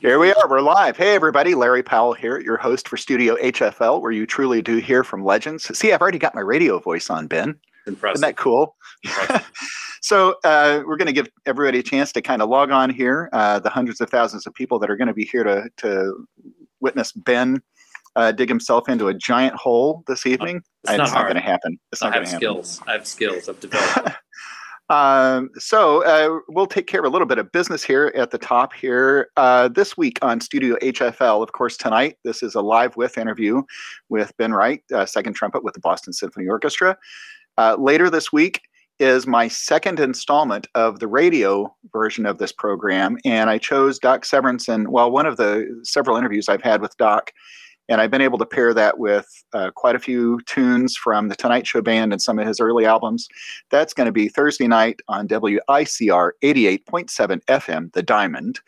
Here we are. We're live. Hey, everybody. Larry Powell here, your host for Studio HFL, where you truly do hear from legends. See, I've already got my radio voice on, Ben. Impressive. Isn't that cool? so, uh, we're going to give everybody a chance to kind of log on here. Uh, the hundreds of thousands of people that are going to be here to, to witness Ben uh, dig himself into a giant hole this evening. It's not not going to happen. It's not going to happen. skills. I have skills. I've developed. Um, so uh, we'll take care of a little bit of business here at the top here. Uh, this week on Studio HFL, of course, tonight, this is a live with interview with Ben Wright, uh, second trumpet with the Boston Symphony Orchestra. Uh, later this week is my second installment of the radio version of this program, and I chose Doc Severinsen. Well, one of the several interviews I've had with Doc, and I've been able to pair that with uh, quite a few tunes from the Tonight Show Band and some of his early albums. That's going to be Thursday night on WICR 88.7 FM, The Diamond,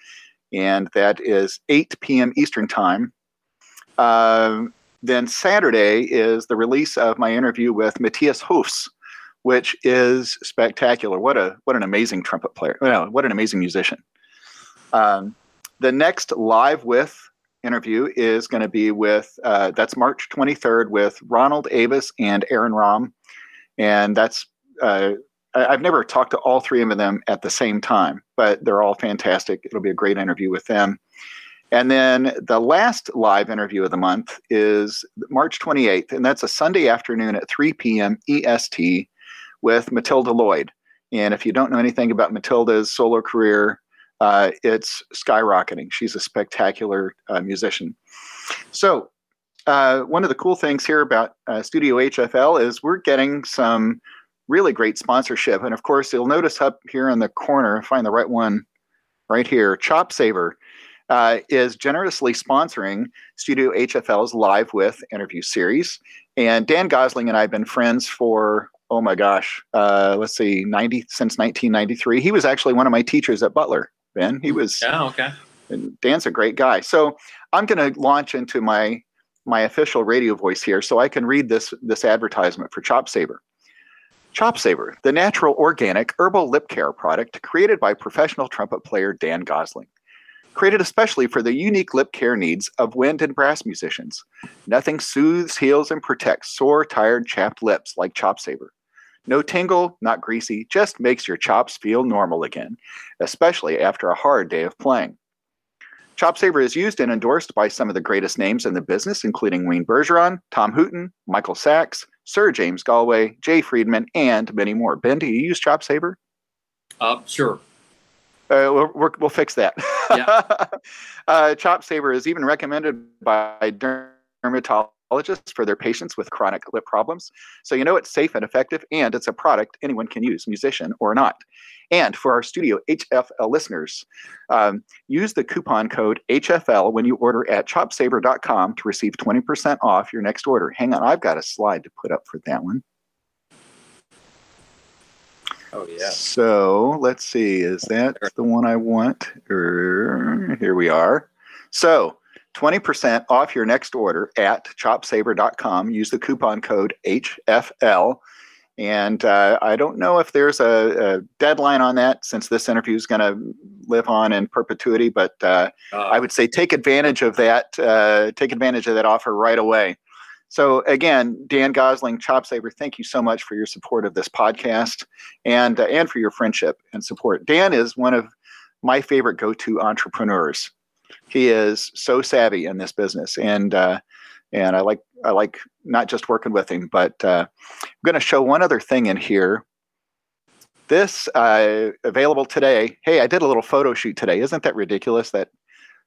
and that is 8 p.m. Eastern Time. Um, then Saturday is the release of my interview with Matthias Hofs, which is spectacular. What a what an amazing trumpet player! Well, what an amazing musician. Um, the next live with interview is going to be with uh, that's March 23rd with Ronald Avis and Aaron Romm, and that's uh, I- I've never talked to all three of them at the same time, but they're all fantastic. It'll be a great interview with them. And then the last live interview of the month is March 28th, and that's a Sunday afternoon at 3 p.m. EST with Matilda Lloyd. And if you don't know anything about Matilda's solo career, uh, it's skyrocketing. She's a spectacular uh, musician. So, uh, one of the cool things here about uh, Studio HFL is we're getting some really great sponsorship. And of course, you'll notice up here in the corner, find the right one right here, Chop Saver. Uh, is generously sponsoring Studio HFL's Live with interview series. And Dan Gosling and I have been friends for, oh my gosh, uh, let's see, 90 since 1993. He was actually one of my teachers at Butler, Ben. He was yeah. Okay. and Dan's a great guy. So I'm going to launch into my my official radio voice here, so I can read this this advertisement for Chop Saver. Chop Saver, the natural, organic, herbal lip care product created by professional trumpet player Dan Gosling. Created especially for the unique lip care needs of wind and brass musicians. Nothing soothes, heals, and protects sore, tired, chapped lips like Chop Saver. No tingle, not greasy, just makes your chops feel normal again, especially after a hard day of playing. Chop Saver is used and endorsed by some of the greatest names in the business, including Wayne Bergeron, Tom Hooten, Michael Sachs, Sir James Galway, Jay Friedman, and many more. Ben, do you use Chop Saver? Uh, sure. Uh, we'll, we're, we'll fix that. Yeah. uh, Chop Saver is even recommended by dermatologists for their patients with chronic lip problems. So you know it's safe and effective, and it's a product anyone can use, musician or not. And for our studio HFL listeners, um, use the coupon code HFL when you order at chopsaver.com to receive 20% off your next order. Hang on, I've got a slide to put up for that one. Oh yeah. So let's see, is that the one I want? Er, here we are. So 20% off your next order at chopsaver.com. Use the coupon code HFL. And uh, I don't know if there's a, a deadline on that since this interview is going to live on in perpetuity, but uh, Uh, I would say take advantage of that. Uh, take advantage of that offer right away. So again, Dan Gosling, Chop Saver, thank you so much for your support of this podcast and uh, and for your friendship and support. Dan is one of my favorite go-to entrepreneurs. He is so savvy in this business, and uh, and I like I like not just working with him, but uh, I'm going to show one other thing in here. This uh, available today. Hey, I did a little photo shoot today. Isn't that ridiculous? That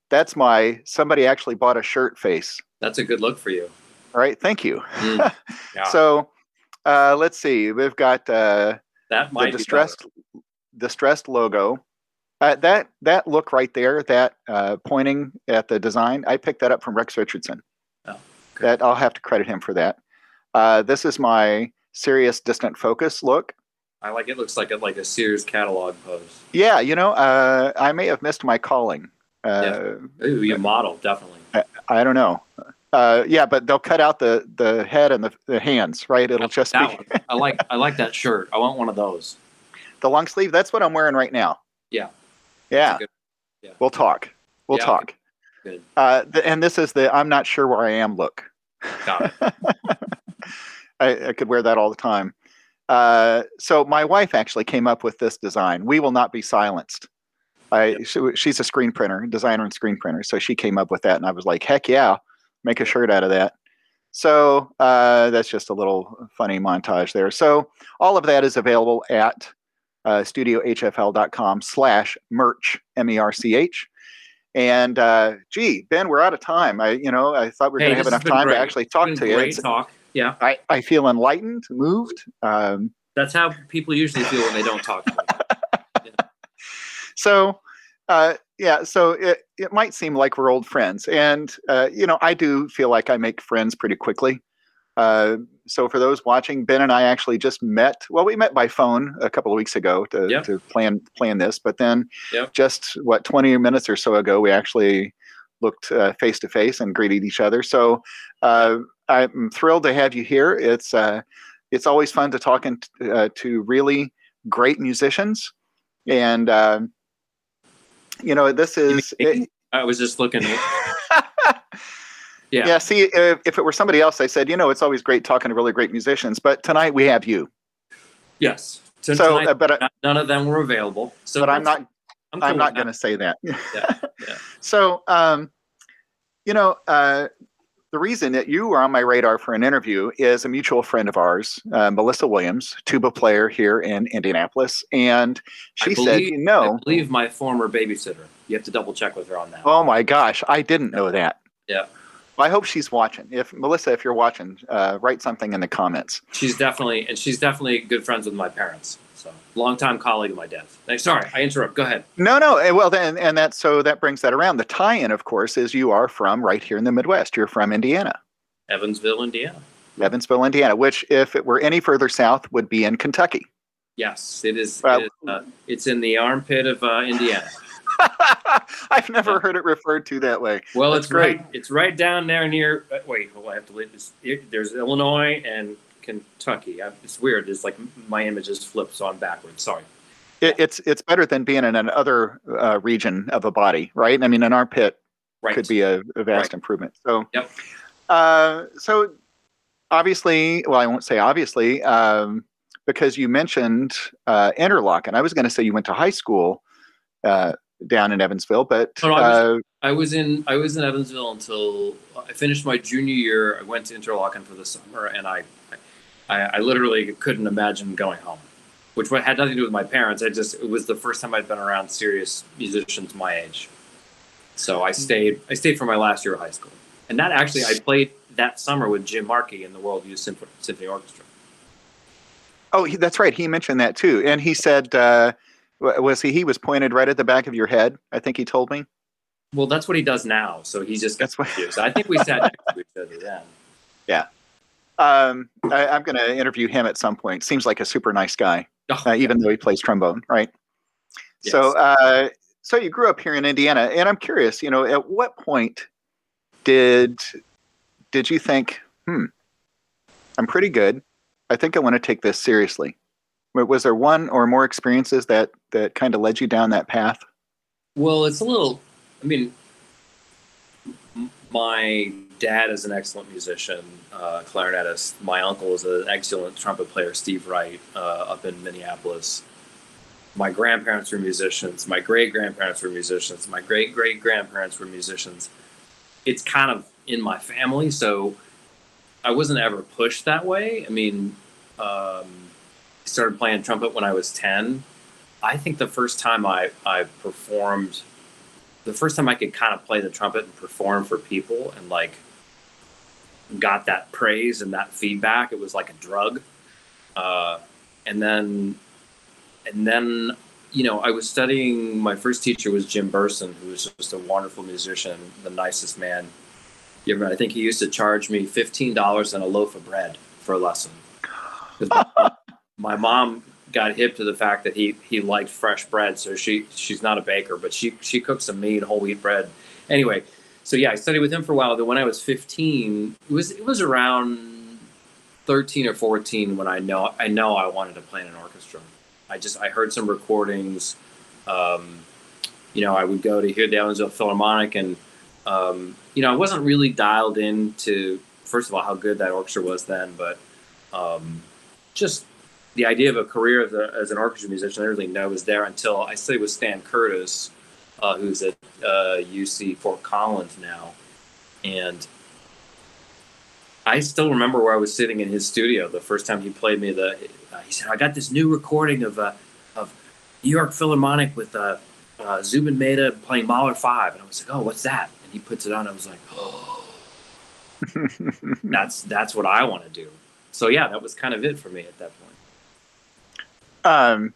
that's my somebody actually bought a shirt face. that's a good look for you. All right, thank you. Mm, yeah. So uh, let's see. We've got uh, that might the distressed distressed logo. Uh, that that look right there, that uh, pointing at the design, I picked that up from Rex Richardson. Oh. That I'll have to credit him for that. Uh, this is my serious distant focus look. I like it. Looks like a like a Sears catalog pose. Yeah, you know, uh, I may have missed my calling. Uh, Ooh, you model definitely. I don't know. Uh, yeah, but they'll cut out the the head and the, the hands, right? It'll just that be. I like I like that shirt. I want one of those. the long sleeve. That's what I'm wearing right now. Yeah. Yeah. A We'll talk. We'll Yeah. talk. Good. Uh, th- and this is the I'm not sure where I am look. I, I could wear that all the time. Uh, so my wife actually came up with this design. We will not be silenced. I she, she's a screen printer, designer and screen printer. So she came up with that, and I was like, heck yeah, make a shirt out of that. So uh, that's just a little funny montage there. So all of that is available at uh, studiohfl.com slash merch m-e-r-c-h and uh, gee ben we're out of time i you know i thought we were Hey, going to have enough time great. to actually talk to you great It's- talk. Yeah, I, I feel enlightened moved um, that's how people usually feel when they don't talk. To me. so uh, yeah so it, it might seem like we're old friends and uh, you know i do feel like i make friends pretty quickly uh, so for those watching ben and i actually just met well we met by phone a couple of weeks ago to, to plan plan this but then Yep. just what 20 minutes or so ago we actually looked face to face and greeted each other so uh, i'm thrilled to have you here it's uh, it's always fun to talk in, uh, to really great musicians and um, you know this is me? I was just looking. yeah. Yeah. see if, if it were somebody else i said you know it's always great talking to really great musicians but tonight we have you Yes. So, so tonight, uh, but, n- none of them were available. So but i'm not I'm, i'm not going to say that Yeah. Yeah. so um you know uh the reason that you were on my radar for an interview is a mutual friend of ours, uh, Melissa Williams, tuba player here in Indianapolis, and she I said, believe- "You I know, believe my former babysitter. You have to double check with her on that. Oh my gosh, I didn't know that. Yeah. Well, I hope she's watching. If Melissa, if you're watching, uh, write something in the comments. She's definitely and she's definitely good friends with my parents. So longtime colleague of my dad's. Sorry, I interrupt. Go ahead. No, no. eh, Well, then, and that so that brings that around. The tie-in, of course, is you are from right here in the Midwest. You're from Indiana, Evansville, Indiana. Evansville, Indiana, which, if it were any further south, would be in Kentucky. Yes, it is. Well- it is uh, it's in the armpit of uh, Indiana. I've never heard it referred to that way. Well, That's it's right. It's right down there near. Uh, wait, hold on, I have to leave this. There's Illinois and Kentucky. I, it's weird. It's like my image is flipped, so I'm backwards. Sorry. It, it's it's better than being in another uh, region of a body, right? I mean, an armpit Right. could be a, a vast Right. improvement. So, Yep. uh, so obviously, well, I won't say obviously, um, because you mentioned uh, and I was going to say you went to high school uh, down in Evansville, but no, I uh, I was in I was in Evansville until I finished my junior year. I went to Interlochen for the summer, and I I, I literally couldn't imagine going home, which had nothing to do with my parents. I just it was the first time I'd been around serious musicians my age, so I stayed I stayed for my last year of high school, and that actually I played that summer with Jim Markey in the World Youth Symphony, Orchestra. oh, he, that's right. He mentioned that too, and he said, uh, was he? He was pointed right at the back of your head. I think he told me. Well, that's what he does now, so he just what. confused. I think we sat next to each other then. Yeah um, I, I'm going to interview him at some point. Seems like a super nice guy. Oh, uh, even though he plays trombone, right? So, uh, so you grew up here in Indiana, and I'm curious, you know, at what point did did you think, hmm, I'm pretty good. I think I want to take this seriously. Wa- Was there one or more experiences that that kind of led you down that path? Well, it's a little. I mean, my dad is an excellent musician, uh, clarinetist. My uncle is an excellent trumpet player, Steve Wright, uh, up in Minneapolis. My grandparents were musicians. My great grandparents were musicians. My great great grandparents were musicians. It's kind of in my family, so I wasn't ever pushed that way. I mean, um, started playing trumpet when I was ten. I think the first time I, I performed, the first time I could kind of play the trumpet and perform for people and like got that praise and that feedback, it was like a drug. Uh, and then, and then, you know, I was studying, my first teacher was Jim Burson, who was just a wonderful musician, the nicest man. You ever, I think he used to charge me $15 and a loaf of bread for a lesson. my mom- got hip to the fact that he he liked fresh bread, so she she's not a baker, but she she cooks some mean whole wheat bread. Anyway, so yeah, I studied with him for a while. Then when I was 15, it was it was around 13 or 14 when I know I know I wanted to play in an orchestra. I just I heard some recordings. Um, you know, I would go to hear the Evansville Philharmonic, and um, you know, I wasn't really dialed into first of all how good that orchestra was then, but um, just the idea of a career as, a, as, an orchestra musician, I didn't really know was there until I studied with Stan Curtis, uh, who's at uh, UC Fort Collins now, and I still remember where I was sitting in his studio the first time he played me the. Uh, he said, "I got this new recording of uh, of New York Philharmonic with uh, uh, Zubin Mehta playing Mahler Five," and I was like, "Oh, what's that?" And he puts it on. I was like, "Oh, that's that's what I want to do." So yeah, that was kind of it for me at that point. Um,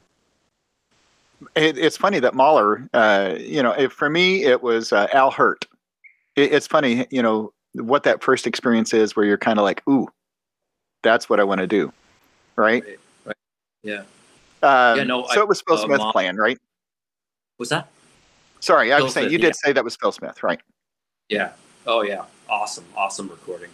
it, it's funny that Mahler, uh, you know, it, for me, it was uh, Al Hirt. It, it's funny, you know, what that first experience is where you're kind of like, ooh, that's what I want to do. Right? right? right. Yeah. Um, yeah, no, so I, it was Phil uh, Smith playing, right? Was that? Sorry, I was saying you did yeah. say that was Phil Smith, right? Yeah. Oh, yeah. Awesome. Awesome recording.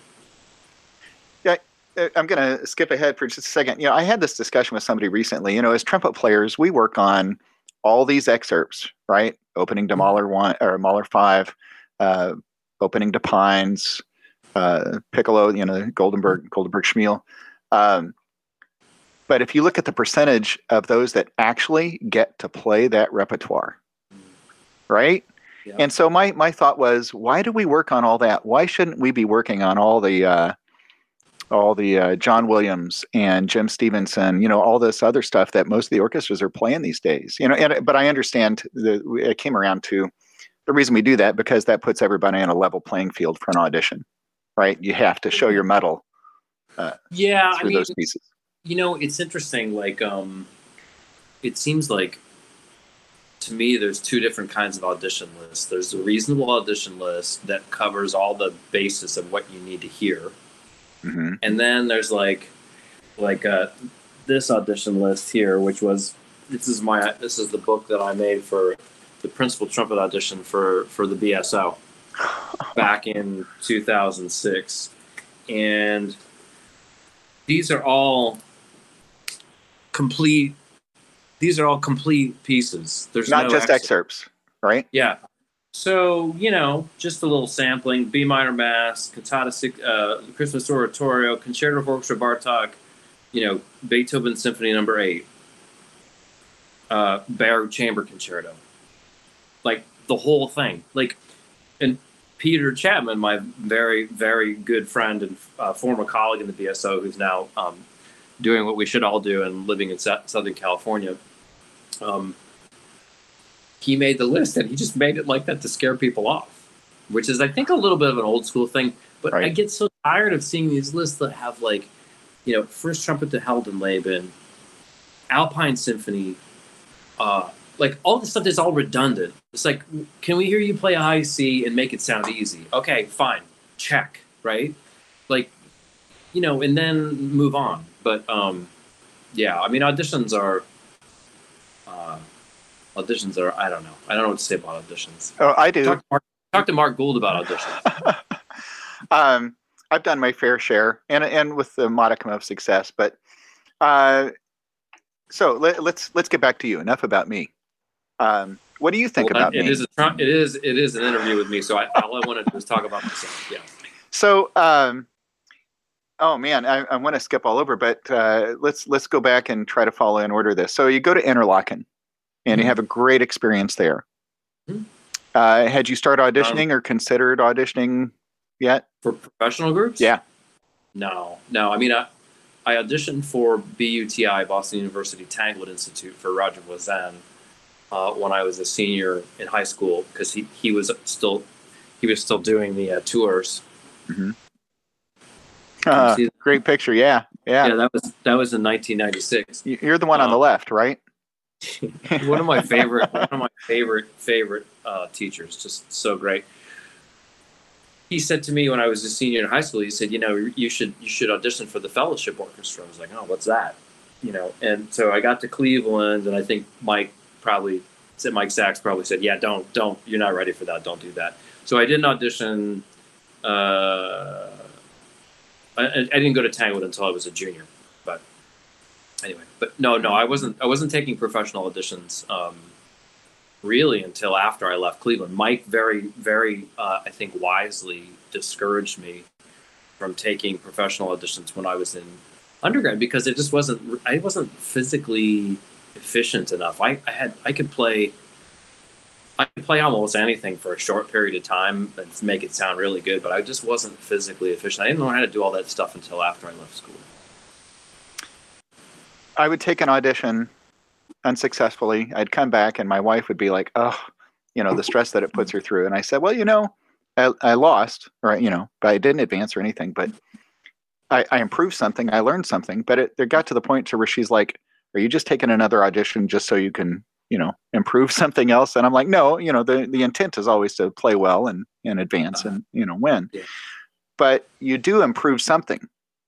Uh, I'm going to skip ahead for just a second. You know, I had this discussion with somebody recently. You know, as trumpet players, we work on all these excerpts, right? Opening to mm-hmm. Mahler one or Mahler five, uh, opening to Pines, uh, Piccolo, you know, Goldenberg, Goldenberg Schmuyle. Um, but if you look at the percentage of those that actually get to play that repertoire, right? Yeah. And so my my thought was, why do we work on all that? Why shouldn't we be working on all the uh, all the uh, John Williams and Jim Stephenson, you know, all this other stuff that most of the orchestras are playing these days, you know. And but I understand the it came around to the reason we do that because that puts everybody on a level playing field for an audition, right? You have to show your mettle. Uh, yeah, I mean, those pieces. You know, it's interesting. Like, um, it seems like to me, there's two different kinds of audition lists. There's a reasonable audition list that covers all the basis of what you need to hear, mm-hmm. and then there's like, like uh, this audition list here, which was this is my this is the book that I made for the principal trumpet audition for for the BSO back in 2006, and these are all complete. These are all complete pieces. There's not no just excerpts, right? Yeah. So you know, just a little sampling: B minor Mass, Cantata, uh, Christmas Oratorio, Concerto for Orchestra Bartok, you know, Beethoven Symphony Number Eight, uh, Berg Chamber Concerto, like the whole thing. Like, and Peter Chapman, my very very good friend and uh, former colleague in the BSO, who's now um, doing what we should all do and living in Southern California. Um, he made the list and he just made it like that to scare people off, which is I think a little bit of an old school thing. But right. I get so tired of seeing these lists that have like, you know, first trumpet to Heldenleben, Alpine Symphony, uh, like all the stuff is all redundant. It's like, can we hear you play a high C and make it sound easy? Okay, fine, check, right? Like, you know, and then move on. But um, yeah, I mean, auditions are uh, auditions are. I don't know. I don't know what to say about auditions. Oh, I do. Talk to Mark, talk to Mark Gould about auditions. um, I've done my fair share, and and with the modicum of success. But uh, so let, us let's, let's get back to you. Enough about me. Um, what do you think well, about it me? Is a, it is it is an interview with me, so I, all I want to do is talk about myself. Yeah. So, um, oh man, I, I want to skip all over, but uh, let's let's go back and try to follow in order this. So you go to Interlochen, and mm-hmm. you have a great experience there. Mm-hmm. Uh, had you started auditioning um, or considered auditioning yet for professional groups? Yeah. No, no. I mean, I, I auditioned for BUTI, Boston University Tanglewood Institute, for Roger Voisin uh, when I was a senior in high school because he, he was still he was still doing the uh, tours. Mm-hmm. Uh, great picture, yeah, yeah. Yeah, that was that was in 1996. You're the one on the um, left, right? one of my favorite one of my favorite favorite uh, teachers, just so great. He said to me when I was a senior in high school, he said, "You know, you should you should audition for the fellowship orchestra." I was like, "Oh, what's that?" You know, and so I got to Cleveland, and I think Mike probably said Mike Sachs probably said, "Yeah, don't, don't, you're not ready for that. Don't do that." So I didn't audition. Uh, I, I, didn't go to Tanglewood until I was a junior, anyway, but no, no, I wasn't. I wasn't taking professional auditions um, really until after I left Cleveland. Mike very, very, uh, I think, wisely discouraged me from taking professional auditions when I was in undergrad because it just wasn't. I wasn't physically efficient enough. I, I had I could play. I could play almost anything for a short period of time and make it sound really good, but I just wasn't physically efficient. I didn't know how to do all that stuff until after I left school. I would take an audition unsuccessfully. I'd come back and my wife would be like, "Oh, you know, the stress that it puts her through." And I said, "Well, you know, I, I lost, or you know, but I didn't advance or anything, but I, I improved something. I learned something." But it, it got to the point to where she's like, "Are you just taking another audition just so you can, you know, improve something else?" And I'm like, "No, you know, the the intent is always to play well and and advance and you know win." Yeah. But you do improve something,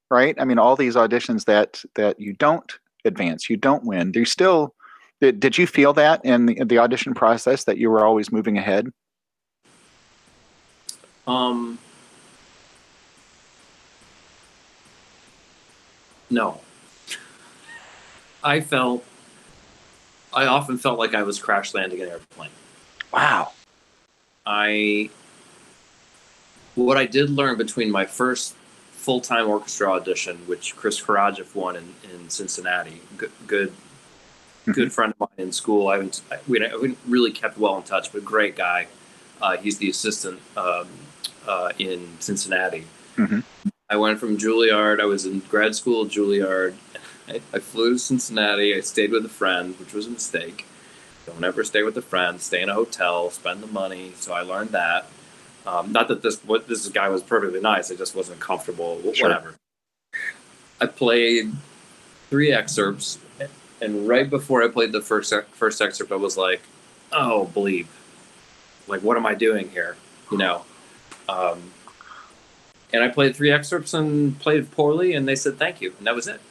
right? I mean, all these auditions that that you don't advance, you don't win. There's still did, did you feel that in the, the audition process that you were always moving ahead? Um, no. I felt, I often felt like I was crash landing an airplane. Wow. I, what I did learn between my first full time orchestra audition, which Chris Karajev won in, in Cincinnati, good, good, good friend of mine in school. I haven't, we haven't really kept well in touch, but great guy. Uh, he's the assistant um, uh, in Cincinnati. Mm-hmm. I went from Juilliard. I was in grad school at Juilliard. I, I, flew to Cincinnati. I stayed with a friend, which was a mistake. Don't ever stay with a friend. Stay in a hotel. Spend the money. So I learned that. Um, not that this what this guy was perfectly nice. I just wasn't comfortable. Sure. Whatever. I played three excerpts, and right before I played the first first excerpt, I was like, "Oh, bleep! Like, what am I doing here?" You know. Um, and I played three excerpts and played poorly, and they said thank you, and that was it.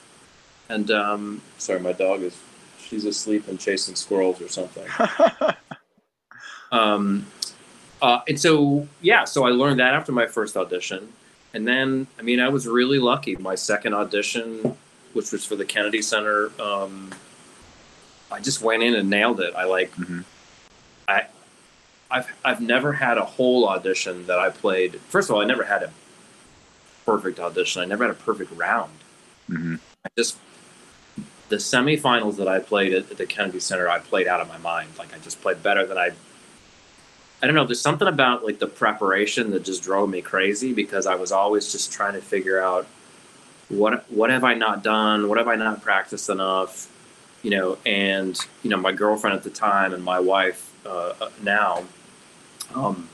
And um, sorry, my dog is she's asleep and chasing squirrels or something. um, uh, and so yeah, so I learned that after my first audition, and then I mean I was really lucky. My second audition, which was for the Kennedy Center, um, I just went in and nailed it. I like, mm-hmm. I, I've I've never had a whole audition that I played. First of all, I never had a perfect audition. I never had a perfect round. Mm-hmm. I just the semifinals that I played at, at the Kennedy Center, I played out of my mind. Like I just played better than I I don't know. There's something about like the preparation that just drove me crazy because I was always just trying to figure out what what have I not done, what have I not practiced enough, you know. And you know, my girlfriend at the time and my wife uh, now, um,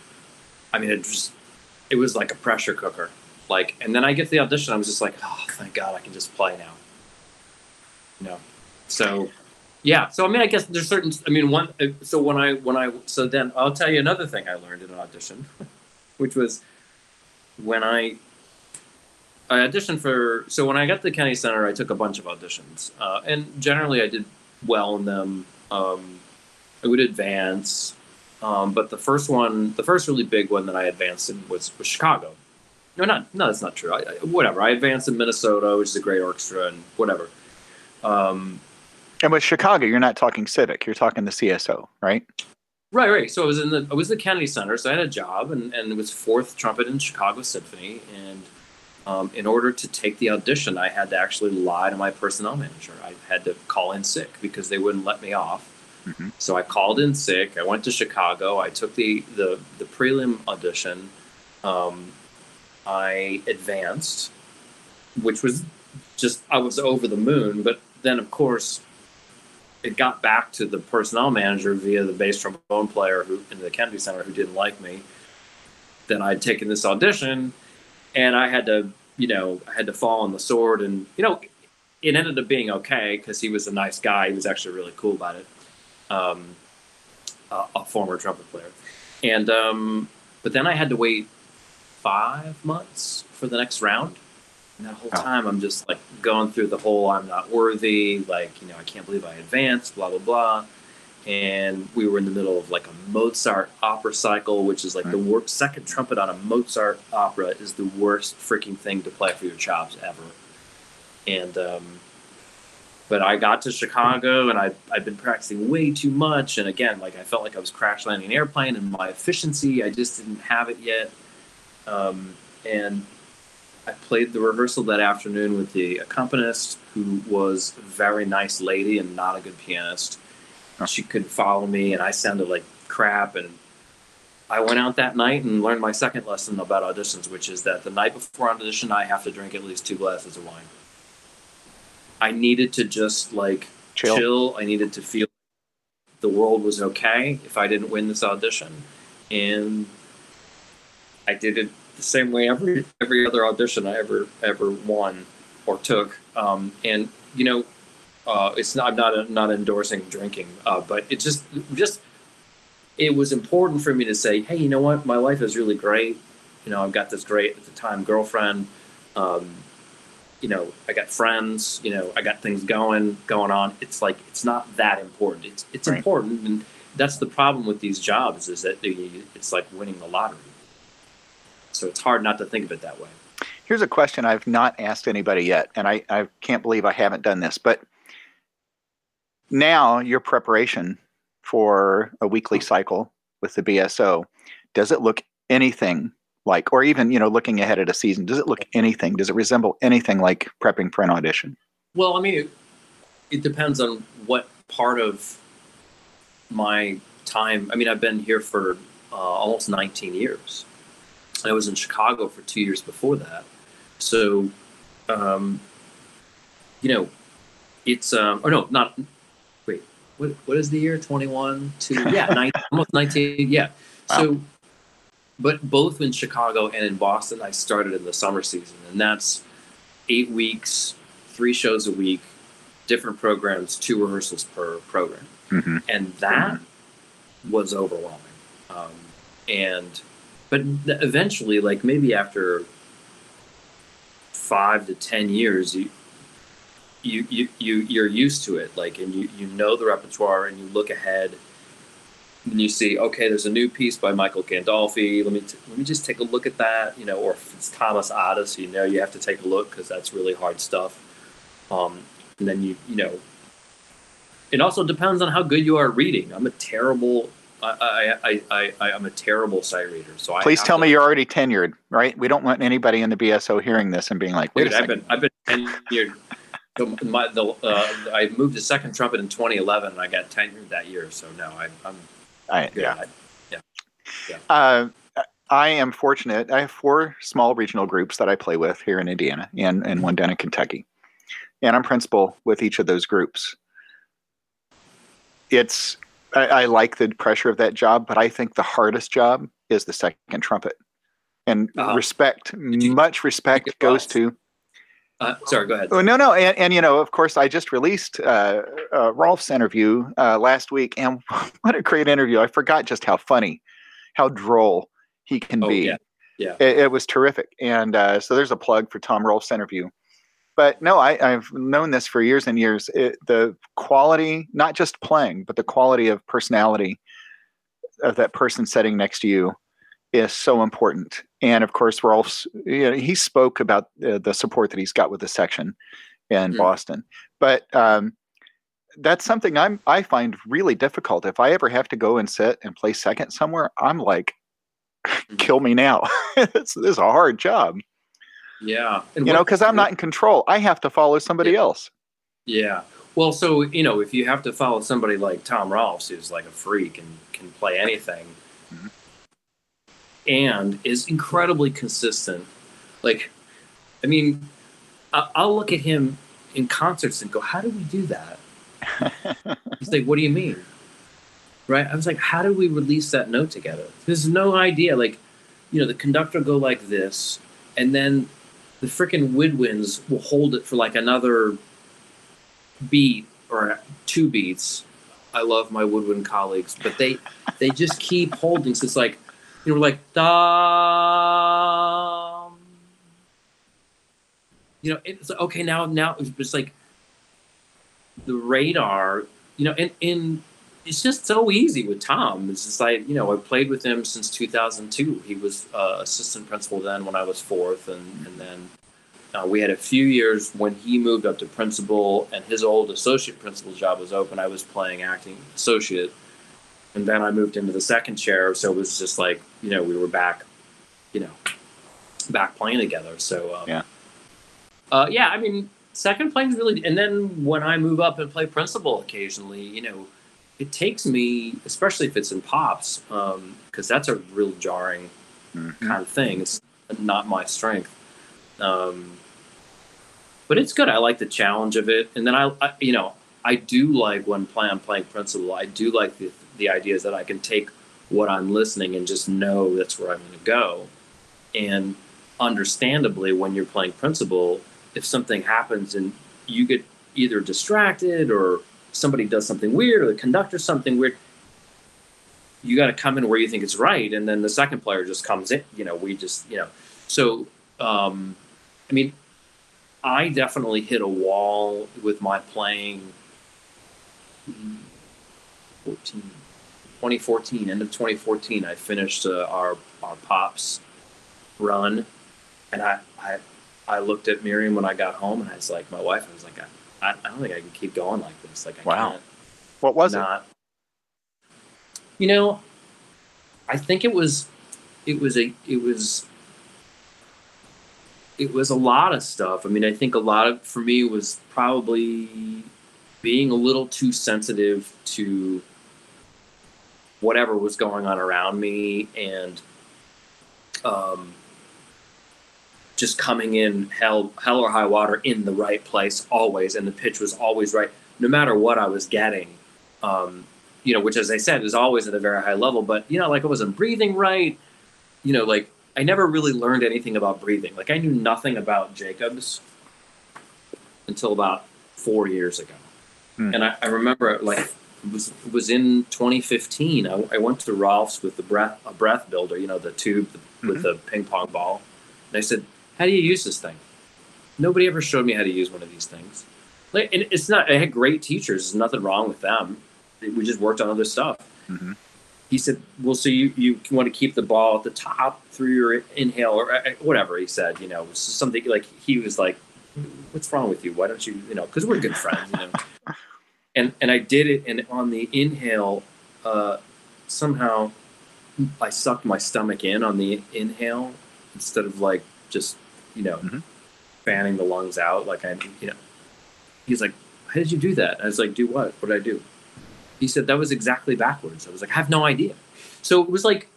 I mean, it just it was like a pressure cooker. Like, and then I get to the audition, I was just like, oh, thank God, I can just play now. You know, so yeah so i mean i guess there's certain i mean one so when i when i so then i'll tell you another thing i learned in an audition which was when i i auditioned for so when i got to the kennedy center i took a bunch of auditions uh, and generally i did well in them um, i would advance um, but the first one the first really big one that i advanced in was, was chicago. No not no that's not true I, I, whatever i advanced in minnesota which is a great orchestra and whatever um, and with Chicago, you're not talking civic; you're talking the CSO, right? Right, right. So I was in the I was the Kennedy Center, so I had a job, and and it was fourth trumpet in Chicago Symphony, and um, in order to take the audition, I had to actually lie to my personnel manager. I had to call in sick because they wouldn't let me off. Mm-hmm. So I called in sick. I went to Chicago. I took the the the prelim audition. Um, I advanced, which was just I was over the moon. But then, of course, it got back to the personnel manager via the bass trombone player who in the Kennedy Center who didn't like me. Then I'd taken this audition, and I had to, you know, I had to fall on the sword, and you know, it ended up being okay because he was a nice guy. He was actually really cool about it. Um, a, a former trumpet player, and um, but then I had to wait five months for the next round and that whole time, I'm just like going through the whole I'm not worthy, like, you know, I can't believe I advanced, blah, blah, blah. And we were in the middle of like a Mozart opera cycle, which is like right. the worst. Second trumpet on a Mozart opera is the worst freaking thing to play for your chops ever. And um, but I got to Chicago and I I've been practicing way too much, and again, like I felt like I was crash landing an airplane, and my efficiency I just didn't have it yet. Um, and I played the rehearsal that afternoon with the accompanist, who was a very nice lady and not a good pianist. She couldn't follow me, and I sounded like crap. And I went out that night and learned my second lesson about auditions, which is that the night before audition, I have to drink at least two glasses of wine. I needed to just like Chill. chill. I needed to feel the world was okay if I didn't win this audition, and I did it the same way every every other audition I ever ever won or took. Um, and you know, uh, it's not I'm not not endorsing drinking, uh, but it just just it was important for me to say, hey, you know what, my life is really great. You know, I've got this great at the time girlfriend. Um, you know, I got friends. You know, I got things going going on. It's like it's not that important. It's it's Right. important, and that's the problem with these jobs is that they, it's like winning the lottery. So it's hard not to think of it that way. Here's a question I've not asked anybody yet, and I, I can't believe I haven't done this, but now your preparation for a weekly cycle with the BSO, does it look anything like, or even, you know, looking ahead at a season, does it look anything, does it resemble anything like prepping for an audition? Well, I mean, it, it depends on what part of my time. I mean, I've been here for uh, almost 19 years. I was in Chicago for two years before that. So, um, you know, it's um, or no, not wait. What what is the year? 21 to yeah, 19, almost 19. Yeah. So, but both in Chicago and in Boston, I started in the summer season, and that's eight weeks, three shows a week, different programs, two rehearsals per program, Mm-hmm. and that was overwhelming. Um, and but eventually, like maybe after five to ten years, you you you, you you're used to it. Like, and you you know the repertoire, and you look ahead. And you see, okay, there's a new piece by Michael Gandolfi. Let me t- let me just take a look at that. You know, or if it's Thomas Adès, you know, you have to take a look because that's really hard stuff. Um, and then you you know, it also depends on how good you are reading. I'm a terrible. I I I, I, I'm a terrible sight reader. So Please tell to- me you're already tenured, right? We don't want anybody in the BSO hearing this and being like, wait Dude, a I've been I've been tenured. The, my, the, uh, I moved to second trumpet in 2011, and I got tenured that year. So no, I, I'm I, yeah. I- Uh, I am fortunate. I have four small regional groups that I play with here in Indiana and, and one down in Kentucky. And I'm principal with each of those groups. It's, I, I like the pressure of that job, but I think the hardest job is the second trumpet. And Uh-huh. respect, much respect goes to. Uh, sorry, go ahead. Oh, no, no. And, and, you know, of course, I just released uh, uh, Rolfs' interview uh, last week. And what a great interview. I forgot just how funny, how droll he can Oh, be. yeah. Yeah. It, it was terrific. And uh, so there's a plug for Tom Rolfs' interview. But no, I, I've known this for years and years. It, the quality, not just playing, but the quality of personality of that person sitting next to you is so important. And of course, Rolfs, you know, he spoke about uh, the support that he's got with the section in Mm. Boston. But um, that's something I'm I find really difficult. If I ever have to go and sit and play second somewhere, I'm like, kill me now. it's, this is a hard job, Yeah. And you know, because I'm not in control. I have to follow somebody Yeah. else. Yeah. Well, so you know, if you have to follow somebody like Tom Rolfs, who's like a freak and can play anything, Mhm. and is incredibly consistent, like, I mean, I- I'll look at him in concerts and go, "How do we do that?" He's like, "What do you mean?" Right? I was like, "How do we release that note together?" There's no idea. Like, you know, the conductor go like this, and then the freaking woodwinds will hold it for like another beat or two beats. I love my woodwind colleagues, but they they just keep holding. So it's like you know, like dum. You know, it's okay. Now, now it's like the radar. You know, and and it's just so easy with Tom. It's just like you know, I played with him since 2002. He was uh, assistant principal then when I was fourth, and and then uh, we had a few years when he moved up to principal and his old associate principal job was open. I was playing acting associate. And then I moved into the second chair. So it was just like, you know, we were back, you know, back playing together. So, um, Yeah. Uh, yeah, I mean, second playing is really, and then when I move up and play principal occasionally, you know, it takes me, especially if it's in pops, because that's a real jarring Mhm. kind of thing. It's not my strength. Um, but it's good. I like the challenge of it, and then I, I you know, I do like when play, I'm playing principal. I do like the the ideas that I can take what I'm listening and just know that's where I'm going to go. And understandably, when you're playing principal, if something happens and you get either distracted or somebody does something weird or the conductor something weird, you got to come in where you think it's right, and then the second player just comes in. You know, we just you know, so um, I mean, I definitely hit a wall with my playing. 14, 2014, end of 2014, I finished uh, our our pops run, and I, I I looked at Miriam when I got home, and I was like, my wife, I was like, I, I don't think I can keep going like this. Like, I Wow. can't What was it? not. You know, I think it was, it was a, it was, it was a lot of stuff. I mean, I think a lot of for me was probably being a little too sensitive to whatever was going on around me and um, just coming in hell hell or high water in the right place always and the pitch was always right no matter what i was getting. Um, you know which as i said is always at a very high level but you know like i wasn't breathing right. You know like i never really learned anything about breathing. Like i knew nothing about jacobs until about four years ago. Hmm. and I, I remember like it was it was in 2015 I, I went to Rolfs with the breath a breath builder you know the tube with the ping pong ball. And i said how do you use this thing? Nobody ever showed me how to use one of these things. Like and it's not i had great teachers there's nothing wrong with them. We just worked on other stuff. Mhm. he said well so you, you want to keep the ball at the top through your inhale or uh, whatever he said you know something like he was like what's wrong with you? Why don't you you know because we're good friends you know. And and i did it and on the inhale uh somehow i sucked my stomach in on the inhale instead of like just you know Mhm. fanning the lungs out like i you know he's like how did you do that? I was like do what? What did i do? He said that was exactly backwards. I was like i have no idea. So it was like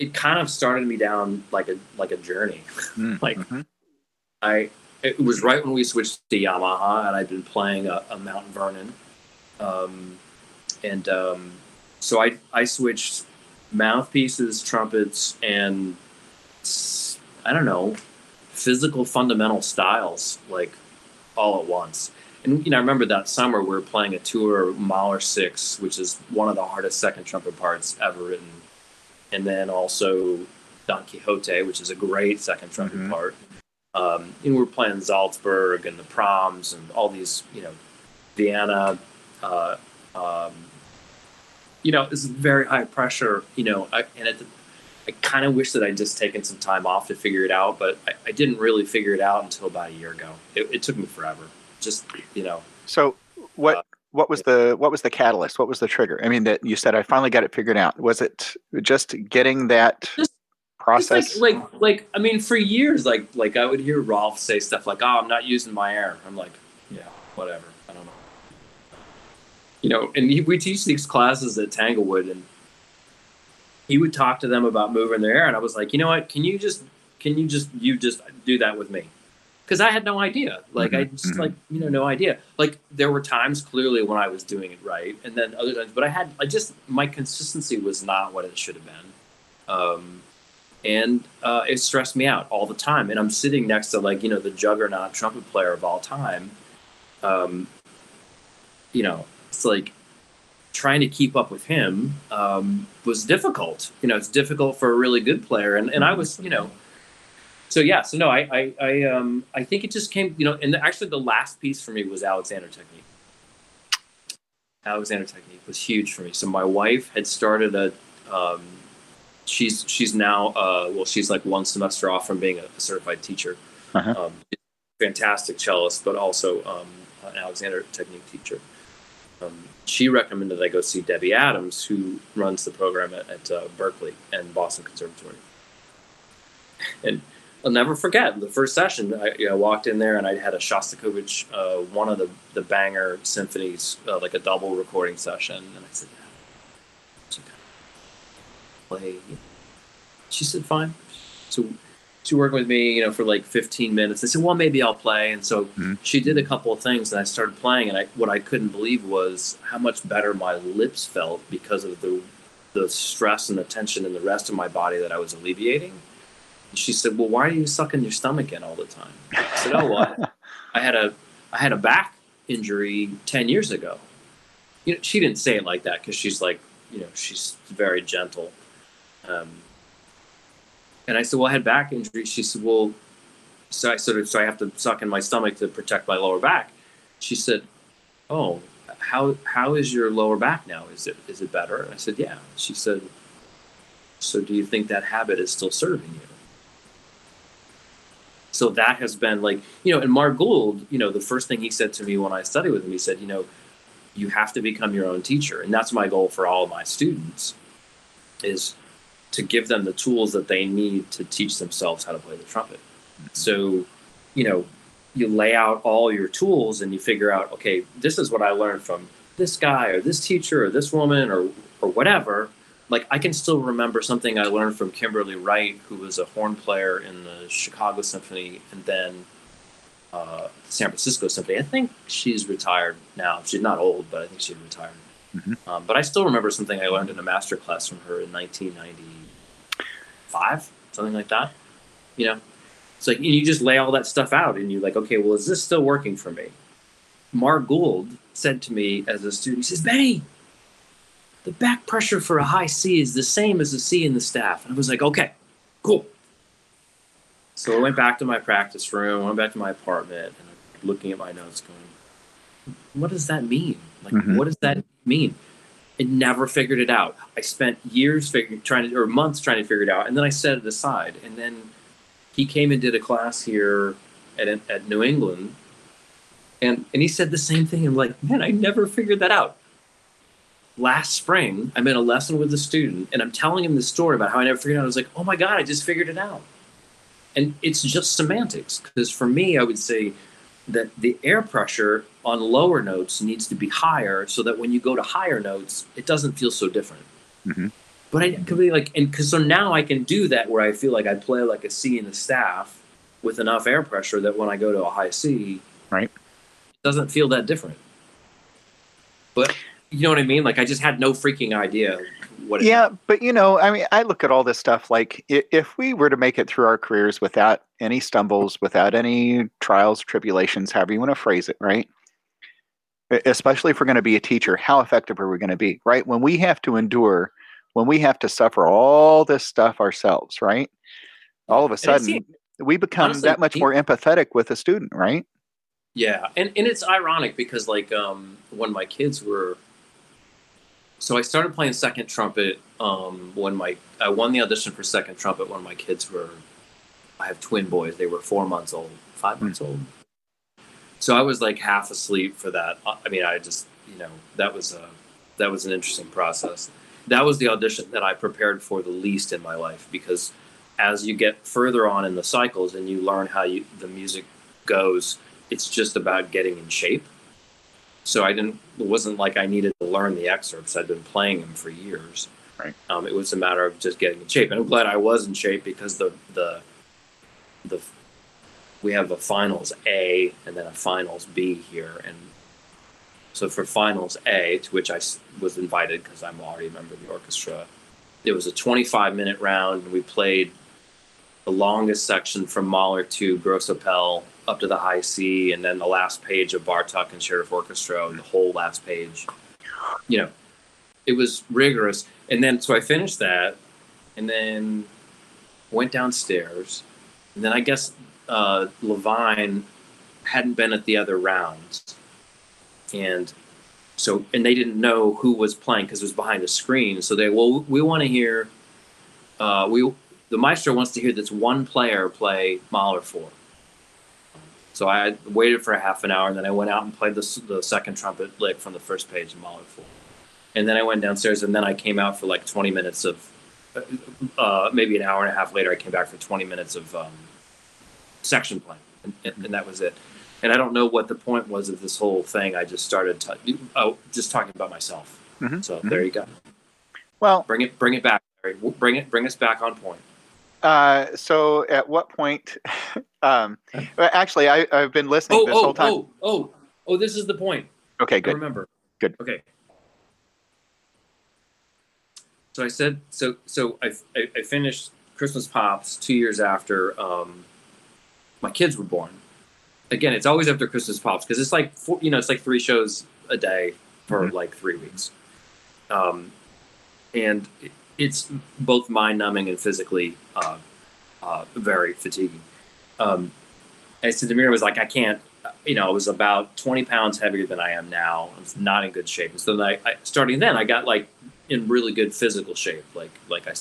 it kind of started me down like a like a journey. Mm, Like- mhm. I it was right when we switched to Yamaha, and I'd been playing a, a Mount Vernon, um, and um, so I I switched mouthpieces, trumpets, and I don't know physical fundamental styles like all at once. And you know, I remember that summer we were playing a tour Mahler Six, which is one of the hardest second trumpet parts ever written, and then also Don Quixote, which is a great second trumpet Mhm. part. Um, and we were playing Salzburg and the Proms and all these, you know, Vienna. Uh, um, you know, it's very high pressure. You know, I, and it, I kind of wish that I'd just taken some time off to figure it out, but I, I didn't really figure it out until about a year ago. It, it took me forever. Just you know, So what Uh, what was the what was the catalyst? What was the trigger? I mean, that you said I finally got it figured out. Was it just getting that Just- process? It's like, like, like, I mean, for years, like, like I would hear Rolf say stuff like, "Oh, I'm not using my air." I'm like, "Yeah, whatever. I don't know." You know, and he, we teach these classes at Tanglewood, and he would talk to them about moving their air, and I was like, "You know what? Can you just, can you just, you just do that with me?" Because I had no idea. Like, I Mhm, just mhm. like, you know, no idea. Like, there were times clearly when I was doing it right, and then other times, but I had, I just, my consistency was not what it should have been. Um, and uh, it stressed me out all the time. And I'm sitting next to like you know the juggernaut trumpet player of all time. Um, you know, it's like trying to keep up with him um, was difficult. You know, it's difficult for a really good player, and and I was you know. So yeah, so no, I I I, um, I think it just came you know, and actually the last piece for me was Alexander Technique. Alexander Technique was huge for me. So my wife had started a um, she's she's now uh, well she's like one semester off from being a certified teacher Uh-huh. Um, fantastic cellist, but also um, an Alexander technique teacher. Um, she recommended I go see Debbie Adams, who runs the program at, at uh, Berklee and Boston Conservatory. And I'll never forget the first session. I you know, walked in there and I had a Shostakovich, uh, one of the, the banger symphonies, uh, like a double recording session. And I said, yeah. play. She said, fine. So she worked with me, you know, for like 15 minutes. I said, well, maybe I'll play. And so mm-hmm. she did a couple of things, and I started playing. And I, what I couldn't believe was how much better my lips felt because of the the stress and the tension in the rest of my body that I was alleviating. And she said, well, why are you sucking your stomach in all the time? I said, oh, well, I, I had a I had a back injury 10 years ago. You know, she didn't say it like that because she's like, you know, she's very gentle. Um, and I said, well, I had back injury. She said, well, so I sort of, so I have to suck in my stomach to protect my lower back. She said, oh, how, how is your lower back now? Is it, is it better? And I said, yeah. She said, so do you think that habit is still serving you? So that has been like, you know, and Mark Gould, you know, the first thing he said to me when I studied with him, he said, you know, you have to become your own teacher. And that's my goal for all of my students is to give them the tools that they need to teach themselves how to play the trumpet. So, you know, you lay out all your tools and you figure out, okay, this is what I learned from this guy or this teacher or this woman or or whatever. Like I can still remember something I learned from Kimberly Wright, who was a horn player in the Chicago Symphony and then uh, San Francisco Symphony. I think she's retired now. She's not old, but I think she's retired. Mm-hmm. Um, but I still remember something I learned in a master class from her in 1990 five, something like that. You know, it's like you just lay all that stuff out, and you're like, okay, well, is this still working for me? Mark Gould said to me as a student, he says, Benny, the back pressure for a high C is the same as a C in the staff. And I was like, okay, cool. So I went back to my practice room, went back to my apartment, and I'm looking at my notes, going, what does that mean? Like, mm-hmm. what does that mean? I never figured it out. I spent years figuring, trying to, or months trying to figure it out, and then I set it aside. And then he came and did a class here at at New England, and and he said the same thing. I'm like, man, I never figured that out. Last spring, I'm in a lesson with a student, and I'm telling him the story about how I never figured it out. I was like, oh my god, I just figured it out. And it's just semantics, because for me, I would say that the air pressure on lower notes needs to be higher so that when you go to higher notes, it doesn't feel so different. Mm-hmm. But I could be like, and because so now I can do that where I feel like I play like a C in the staff with enough air pressure that when I go to a high C, right, it doesn't feel that different. But you know what I mean? Like I just had no freaking idea what. yeah, meant. but you know, I mean, I look at all this stuff like if we were to make it through our careers without any stumbles, without any trials, tribulations, however you want to phrase it, right? Especially if we're going to be a teacher, how effective are we going to be, right? When we have to endure, when we have to suffer all this stuff ourselves, right? All of a sudden, we become honestly, that much more empathetic with a student, right? Yeah, and and it's ironic because like um, when my kids were, so I started playing second trumpet um, when my I won the audition for second trumpet when my kids were, I have twin boys. They were four months old, five months mm-hmm. old so I was like half asleep for that. I mean, I just you know that was a that was an interesting process. That was the audition that I prepared for the least in my life because as you get further on in the cycles and you learn how you, the music goes, it's just about getting in shape. So I didn't. It wasn't like I needed to learn the excerpts. I'd been playing them for years. Right. Um, it was a matter of just getting in shape, and I'm glad I was in shape because the the the we have a finals A and then a finals B here. And so for finals A, to which I was invited because I'm already a member of the orchestra, it was a 25 minute round. And we played the longest section from Mahler to Grosse Appell up to the high C, and then the last page of Bartok Concerto for Orchestra, and the whole last page. You know, it was rigorous. And then, so I finished that, and then went downstairs. And then I guess uh, Levine hadn't been at the other rounds, and so and they didn't know who was playing because it was behind a screen. So they well, we want to hear. Uh, we the maestro wants to hear this one player play Mahler four, So I waited for a half an hour, and then I went out and played the, the second trumpet lick from the first page of Mahler 4. And then I went downstairs, and then I came out for like 20 minutes of, uh, maybe an hour and a half later, I came back for 20 minutes of um, section playing, and, and, and, that was it. And I don't know what the point was of this whole thing. I just started t- oh, just talking about myself. Mm-hmm. So mm-hmm. there you go. Well, bring it, bring it back. Bring it, bring us back on point. Uh, so at what point? Um, actually, I, have been listening oh, this oh, whole time. Oh, oh, oh! This is the point. Okay, good. I remember. Good. Okay. So I said so. So I, I, I finished Christmas Pops two years after um, my kids were born. Again, it's always after Christmas Pops because it's like four, you know it's like three shows a day for mm-hmm. like three weeks, um, and it's both mind numbing and physically uh, uh, very fatiguing um, I said to Mira was like, I can't, you know, I was about 20 pounds heavier than I am now. I was not in good shape. And so then I, I, starting then I got like in really good physical shape. Like, like I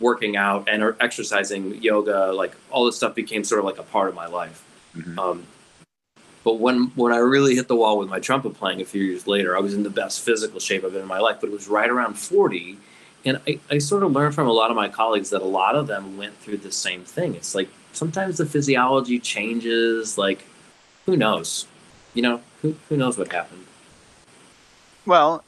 working out and exercising yoga, like all this stuff became sort of like a part of my life. Mm-hmm. Um, but when, when I really hit the wall with my trumpet playing a few years later, I was in the best physical shape I've been in my life, but it was right around 40. And I, I sort of learned from a lot of my colleagues that a lot of them went through the same thing. It's like sometimes the physiology changes. Like, who knows? You know, who, who knows what happened? Well,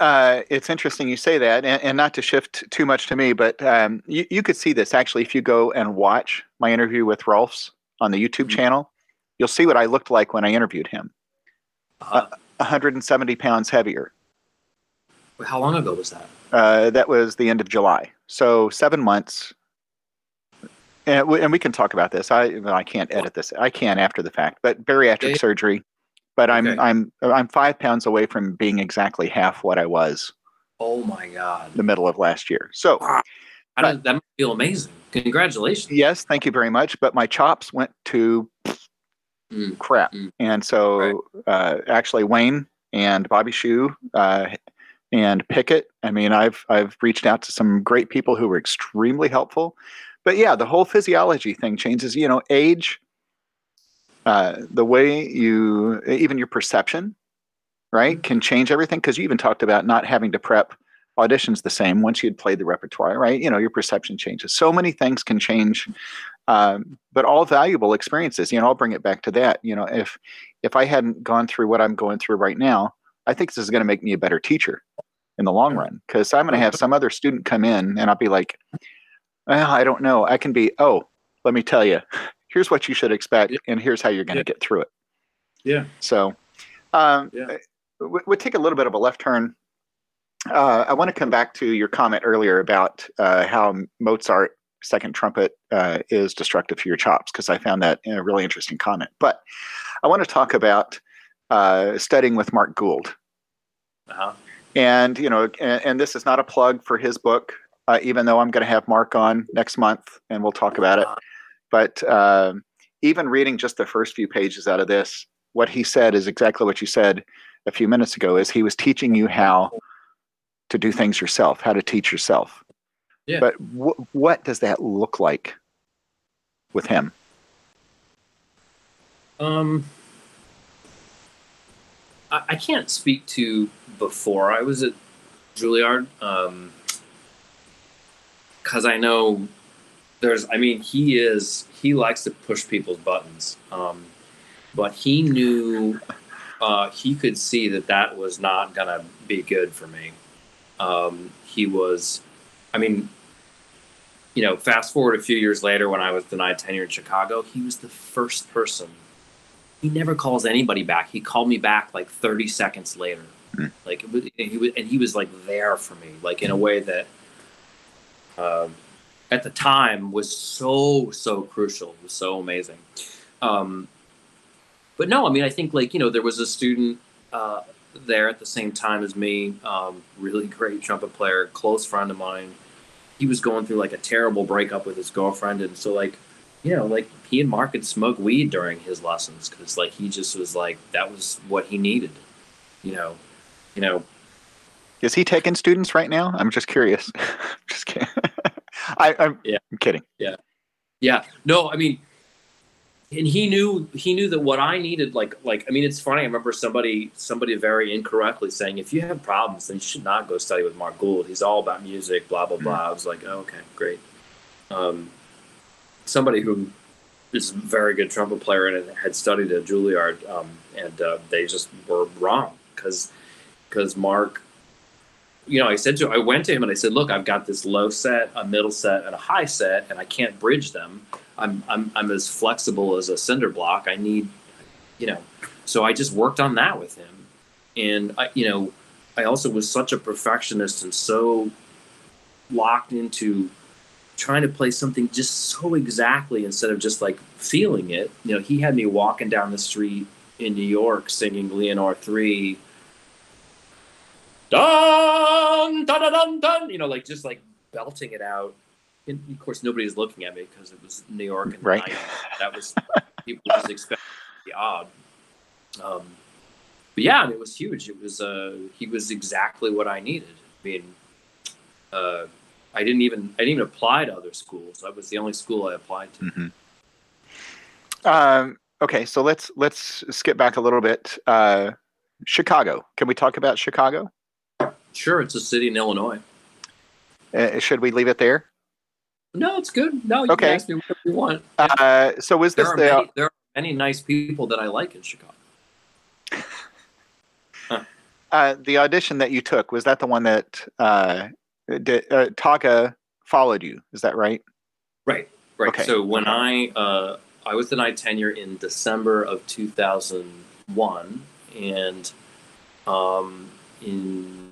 uh, it's interesting you say that, and, and, not to shift too much to me, but um, you, you could see this actually if you go and watch my interview with Rolfs on the YouTube mm-hmm. channel. You'll see what I looked like when I interviewed him. Uh, uh, 170 pounds heavier. How long ago was that? Uh, that was the end of July. So seven months and we, and we can talk about this. I I can't edit this. I can after the fact, but bariatric okay. surgery. But I'm okay. I'm I'm five pounds away from being exactly half what I was. Oh my god! The middle of last year. So wow. but, that must feel amazing. Congratulations. Yes, thank you very much. But my chops went to mm. crap, mm. and so right. uh, actually Wayne and Bobby Shew uh, and Pickett. I mean, I've I've reached out to some great people who were extremely helpful but yeah, the whole physiology thing changes. You know, age, uh, the way you, even your perception, right, mm-hmm. can change everything. Because you even talked about not having to prep auditions the same once you'd played the repertoire, right? You know, your perception changes. So many things can change, um, but all valuable experiences. You know, I'll bring it back to that. You know, if if I hadn't gone through what I'm going through right now, I think this is going to make me a better teacher in the long run because I'm going to have some other student come in and I'll be like, well, I don't know. I can be, oh, let me tell you, here's what you should expect, yeah. and here's how you're going to yeah. get through it. Yeah. So, um, yeah. We, we'll take a little bit of a left turn. Uh, I want to come back to your comment earlier about uh, how Mozart second trumpet uh, is destructive for your chops, because I found that a really interesting comment. But I want to talk about uh, studying with Mark Gould. Uh-huh. And you know, and, and, this is not a plug for his book uh, even though I'm going to have Mark on next month and we'll talk about it. But uh, even reading just the first few pages out of this, what he said is exactly what you said a few minutes ago is he was teaching you how to do things yourself, how to teach yourself. Yeah. But w- what does that look like with him? Um, I, I can't speak to before I was at Juilliard. Um, because I know there's, I mean, he is, he likes to push people's buttons. Um, but he knew, uh, he could see that that was not going to be good for me. Um, he was, I mean, you know, fast forward a few years later when I was denied tenure in Chicago, he was the first person. He never calls anybody back. He called me back like 30 seconds later. Mm. Like, he was, and he was like there for me, like in a way that uh, at the time was so so crucial. It was so amazing. Um, but no, I mean, I think like you know there was a student uh, there at the same time as me, um, really great trumpet player, close friend of mine. He was going through like a terrible breakup with his girlfriend, and so like you know like he and Mark could smoke weed during his lessons because like he just was like that was what he needed. You know, you know is he taking students right now? I'm just curious. just kidding. I, am yeah. I'm kidding. Yeah. Yeah. No, I mean, and he knew he knew that what I needed, like like I mean, it's funny. I remember somebody somebody very incorrectly saying, if you have problems, then you should not go study with Mark Gould. He's all about music, blah blah blah. I was like, oh, okay, great. Um, somebody who is a very good trumpet player and had studied at Juilliard, um, and uh, they just were wrong because because Mark you know, I said to I went to him and I said, "Look, I've got this low set, a middle set, and a high set, and I can't bridge them. I'm I'm I'm as flexible as a cinder block. I need, you know." So I just worked on that with him, and I, you know, I also was such a perfectionist and so locked into trying to play something just so exactly instead of just like feeling it. You know, he had me walking down the street in New York singing Leonore three dun dun dun dun dun. You know, like just like belting it out. And of course, nobody was looking at me because it was New York and right. that was people just expected the odd. Um, but yeah, it was huge. It was uh, he was exactly what I needed. I mean, uh, I didn't even I didn't even apply to other schools. I was the only school I applied to. Mm-hmm. Um, okay, so let's let's skip back a little bit. Uh, Chicago. Can we talk about Chicago? Sure, it's a city in Illinois. Uh, should we leave it there? No, it's good. No, you okay. can ask me whatever you want. Uh, so this there are, the? Many, there are many nice people that I like in Chicago. huh. uh, the audition that you took was that the one that uh, did, uh, Tage followed you? Is that right? Right. Right. Okay. So when I uh, I was denied tenure in December of 2001, and um, in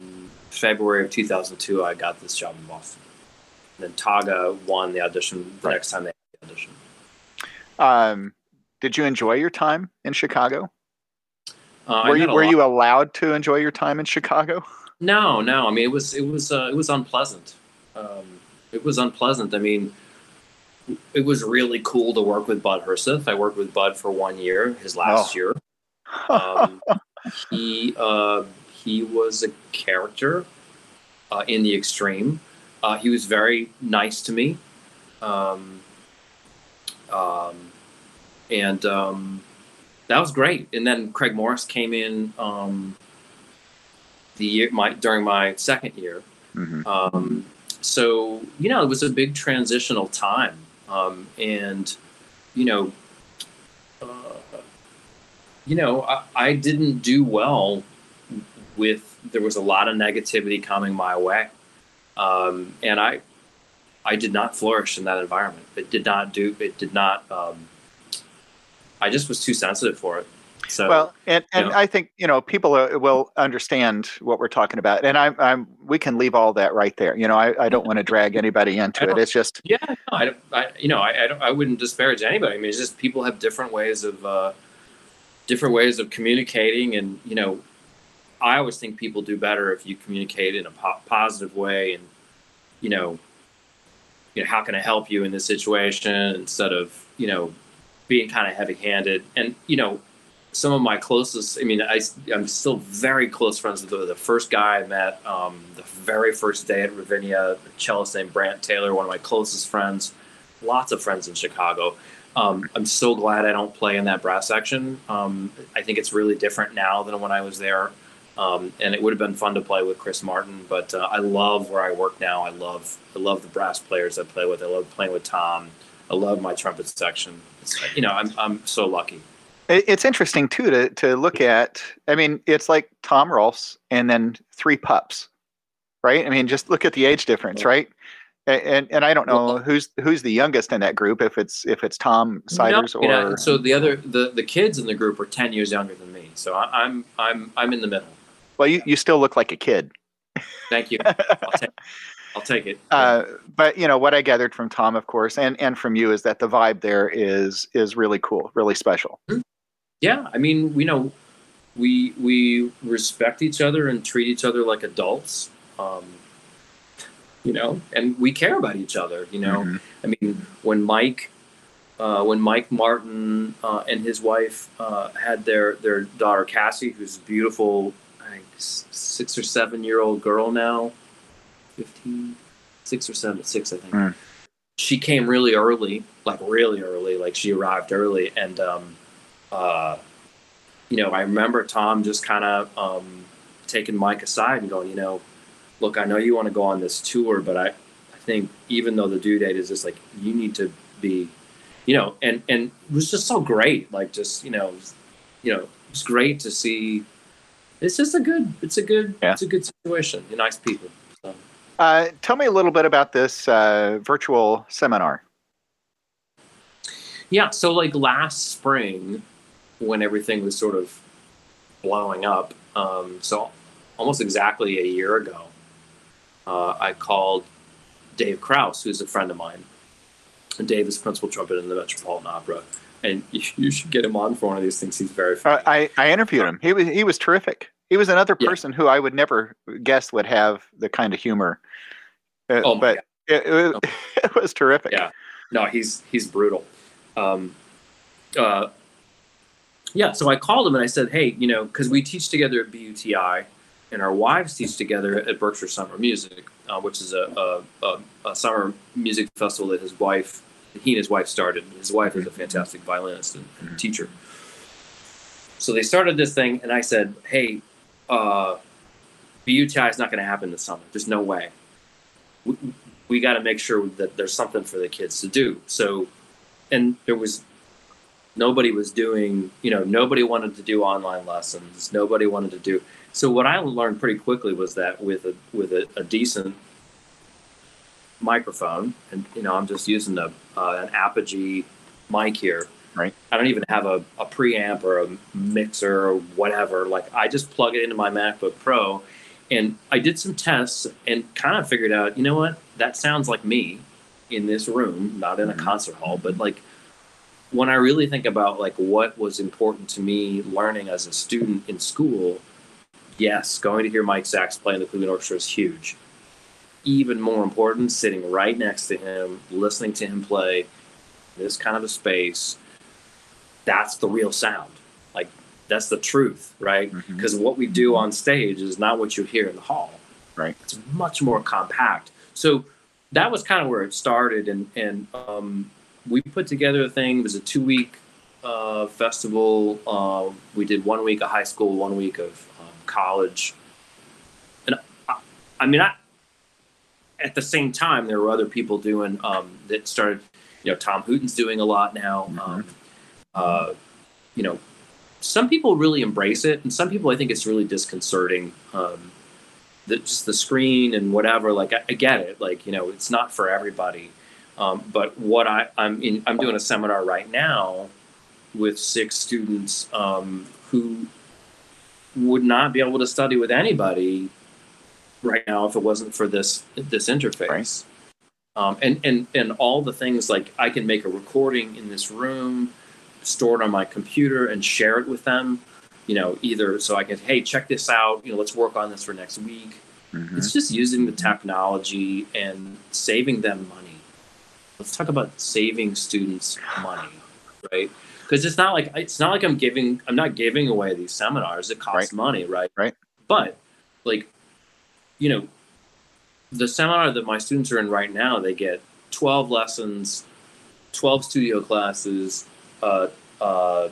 February of 2002, I got this job in Boston. And then Tage won the audition the right. next time they had the audition. Um, did you enjoy your time in Chicago? Uh, were you were you allowed to enjoy your time in Chicago? No, no. I mean, it was it was uh, it was unpleasant. Um, it was unpleasant. I mean, it was really cool to work with Bud Herseth. I worked with Bud for one year, his last oh. year. Um, he uh, he was a character uh, in the extreme. Uh, he was very nice to me, um, um, and um, that was great. And then Craig Morris came in um, the year my during my second year. Mm-hmm. Um, so you know, it was a big transitional time, um, and you know. Uh, you know, I, I didn't do well with there was a lot of negativity coming my way, um, and I I did not flourish in that environment. It did not do. It did not. Um, I just was too sensitive for it. So well, and and you know. I think you know people are, will understand what we're talking about, and I'm I'm we can leave all that right there. You know, I, I don't want to drag anybody into it. It's just yeah, no, I, I you know I I, don't, I wouldn't disparage anybody. I mean, it's just people have different ways of uh, different ways of communicating, and you know I always think people do better if you communicate in a po- positive way, and you know, you know, how can I help you in this situation instead of you know being kind of heavy-handed. And you know, some of my closest, I mean, I I'm still very close friends with the, the first guy I met um, the very first day at Ravinia, a cellist named Brant Taylor, one of my closest friends. Lots of friends in Chicago. Um, I'm so glad I don't play in that brass section. Um, I think it's really different now than when I was there. Um, and it would have been fun to play with Chris Martin, but uh, I love where I work now. I love I love the brass players I play with. I love playing with Tom. I love my trumpet section. It's, you know, I'm I'm so lucky. It's interesting too to to look at. I mean, it's like Tom Rolfs and then three pups, right? I mean, just look at the age difference, right? And and I don't know well, who's who's the youngest in that group. If it's if it's Tom Siders no, or know, so the other the the kids in the group are ten years younger than me. So I, I'm I'm I'm in the middle. Well, you, you still look like a kid. Thank you. I'll, take, I'll take it. Uh, but you know what I gathered from Tom, of course, and and from you is that the vibe there is is really cool, really special. Mm-hmm. Yeah, I mean, we know we we respect each other and treat each other like adults. Um, you know, and we care about each other. You know, mm-hmm. I mean, when Mike. Uh, when Mike Martin uh, and his wife uh, had their, their daughter Cassie, who's a beautiful six or seven year old girl now, 15, six or seven, six, I think. Mm. she came really early, like really early, like she arrived early, and um, uh, you know, I remember Tom just kind of um, taking Mike aside and going, you know, look, I know you want to go on this tour, but I, I think even though the due date is just like you need to be, you know, and and it was just so great, like just you know, you know, it's great to see. It's just a good, it's a good, yeah. it's a good situation. You're nice people. So. Uh, tell me a little bit about this uh, virtual seminar. Yeah, so like last spring, when everything was sort of blowing up, um, so almost exactly a year ago, uh, I called Dave Krauss, who's a friend of mine. And Dave is principal trumpet in the Metropolitan Opera, and you, you should get him on for one of these things. He's very funny. Uh, I, I interviewed him. He was he was terrific. He was another person yeah. who I would never guess would have the kind of humor. Uh, oh but it, it, was, it, was terrific. Yeah, no, he's he's brutal. Um, uh, yeah, so I called him and I said, hey, you know, because we teach together at BUTI, and our wives teach together at Berkshire Summer Music, uh, which is a, a, a, summer music festival that his wife, he and his wife started. His wife is a fantastic violinist and, and mm-hmm. teacher. So they started this thing, and I said, hey, uh, BUTI is not going to happen this summer. There's no way. We, we got to make sure that there's something for the kids to do. So, and there was nobody was doing, you know, nobody wanted to do online lessons. Nobody wanted to do. So what I learned pretty quickly was that with a with a, a decent microphone, and you know, I'm just using a uh, an Apogee mic here. Right. I don't even have a, a preamp or a mixer or whatever. Like I just plug it into my MacBook Pro, and I did some tests and kind of figured out, you know what, that sounds like me in this room, not in a mm-hmm. concert hall, but like when I really think about like what was important to me learning as a student in school, yes, going to hear Mike Sachs play in the Cleveland Orchestra is huge. Even more important, sitting right next to him, listening to him play this kind of a space, that's the real sound. Like that's the truth, right? Because mm-hmm. what we do on stage is not what you hear in the hall. Right. It's much more compact. So that was kind of where it started, and and um, we put together a thing. It was a two week uh, festival. Uh, we did one week of high school, one week of um, college, and I, I, mean, I at the same time there were other people doing um, that started. You know, Tom Hooten's doing a lot now. Mm-hmm. Um, uh, you know, some people really embrace it, and some people I think it's really disconcerting. Um, the, just the screen and whatever. Like I, I, get it. Like you know, it's not for everybody. Um, but what I, I'm in, I'm doing a seminar right now with six students um, who would not be able to study with anybody right now if it wasn't for this this interface. Right. Um, and and and all the things like I can make a recording in this room, store it on my computer, and share it with them. You know, either so I can hey check this out. You know, let's work on this for next week. Mm-hmm. It's just using the technology and saving them money let's talk about saving students money, right? Because it's not like it's not like I'm giving I'm not giving away these seminars. It costs right. money, right? Right. But like, you know, the seminar that my students are in right now, they get 12 lessons, 12 studio classes, uh, uh,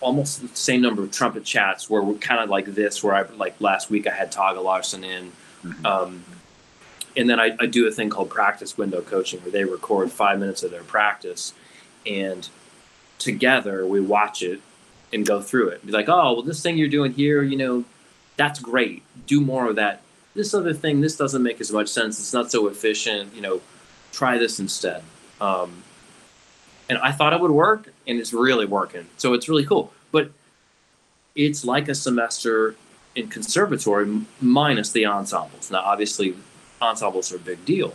almost the same number of trumpet chats where we're kind of like this, where I like last week I had Tage Larsson in. Mm-hmm. Um, and then I, I, do a thing called practice window coaching where they record five minutes of their practice and together we watch it and go through it be like oh well this thing you're doing here you know that's great do more of that this other thing this doesn't make as much sense. It's not so efficient you know try this instead. Um, and i thought it would work and it's really working. So it's really cool. But it's like a semester in conservatory minus the ensembles. Now obviously ensembles are a big deal.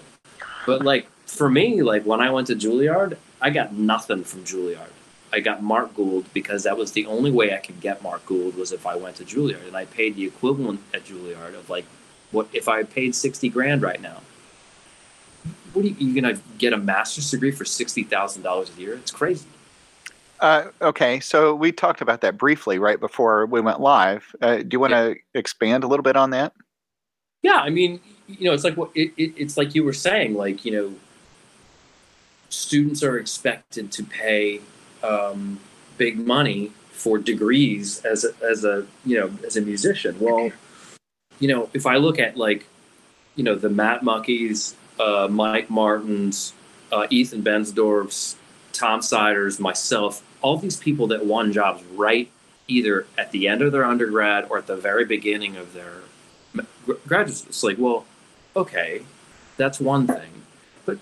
But like for me, like when I went to Juilliard, I got nothing from Juilliard. I got Mark Gould because that was the only way I could get Mark Gould was if I went to Juilliard, and I paid the equivalent at Juilliard of like what if I paid sixty grand right now. What are you, you gonna get a master's degree for sixty thousand dollars a year? It's crazy. Uh, okay, so we talked about that briefly right before we went live. Uh, do you want to yeah. expand a little bit on that? Yeah, I mean, you know, it's like what it, it, it's like you were saying, like you know, students are expected to pay um, big money for degrees as a, as a you know as a musician. Well, you know, if I look at like you know the Matt Muckeys, uh, Mike Martins, uh, Ethan Bensdorfs, Tom Siders, myself, all these people that won jobs right either at the end of their undergrad or at the very beginning of their graduate. It's like, well, okay, that's one thing. But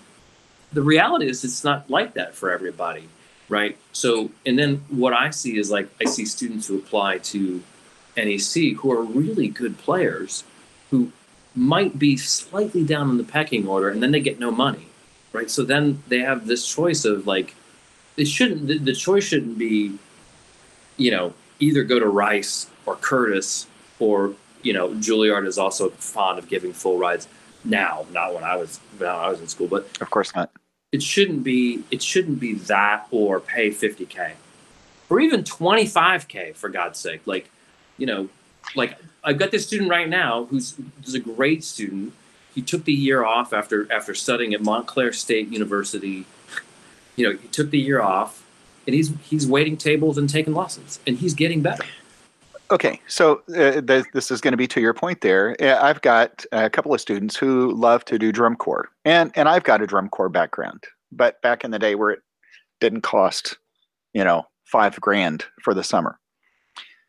the reality is, it's not like that for everybody, right? So, and then what I see is like, I see students who apply to NEC who are really good players who might be slightly down in the pecking order and then they get no money, right? So then they have this choice of like, it shouldn't, the, the choice shouldn't be, you know, either go to Rice or Curtis or you know Juilliard is also fond of giving full rides now, not when I was when I was in school, but of course not. It shouldn't be it shouldn't be that or pay 50k or even 25k for God's sake. Like, you know, like I've got this student right now who's who's a great student. He took the year off after after studying at Montclair State University. You know, he took the year off and he's he's waiting tables and taking lessons and he's getting better okay so uh, th- this is going to be to your point there i've got a couple of students who love to do drum corps and and i've got a drum corps background but back in the day where it didn't cost you know five grand for the summer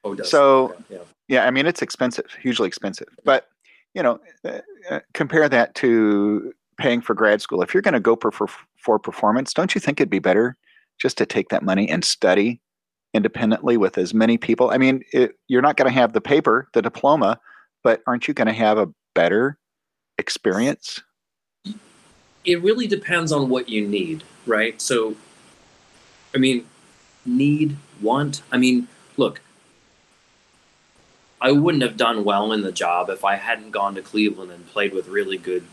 oh, so yeah. yeah i mean it's expensive hugely expensive but you know uh, uh, compare that to paying for grad school if you're going to go for, for for performance don't you think it'd be better just to take that money and study independently with as many people. I mean, it, you're not going to have the paper, the diploma, but aren't you going to have a better experience? It really depends on what you need, right? So, I mean, need, want. I mean, look, I wouldn't have done well in the job if I hadn't gone to Cleveland and played with really good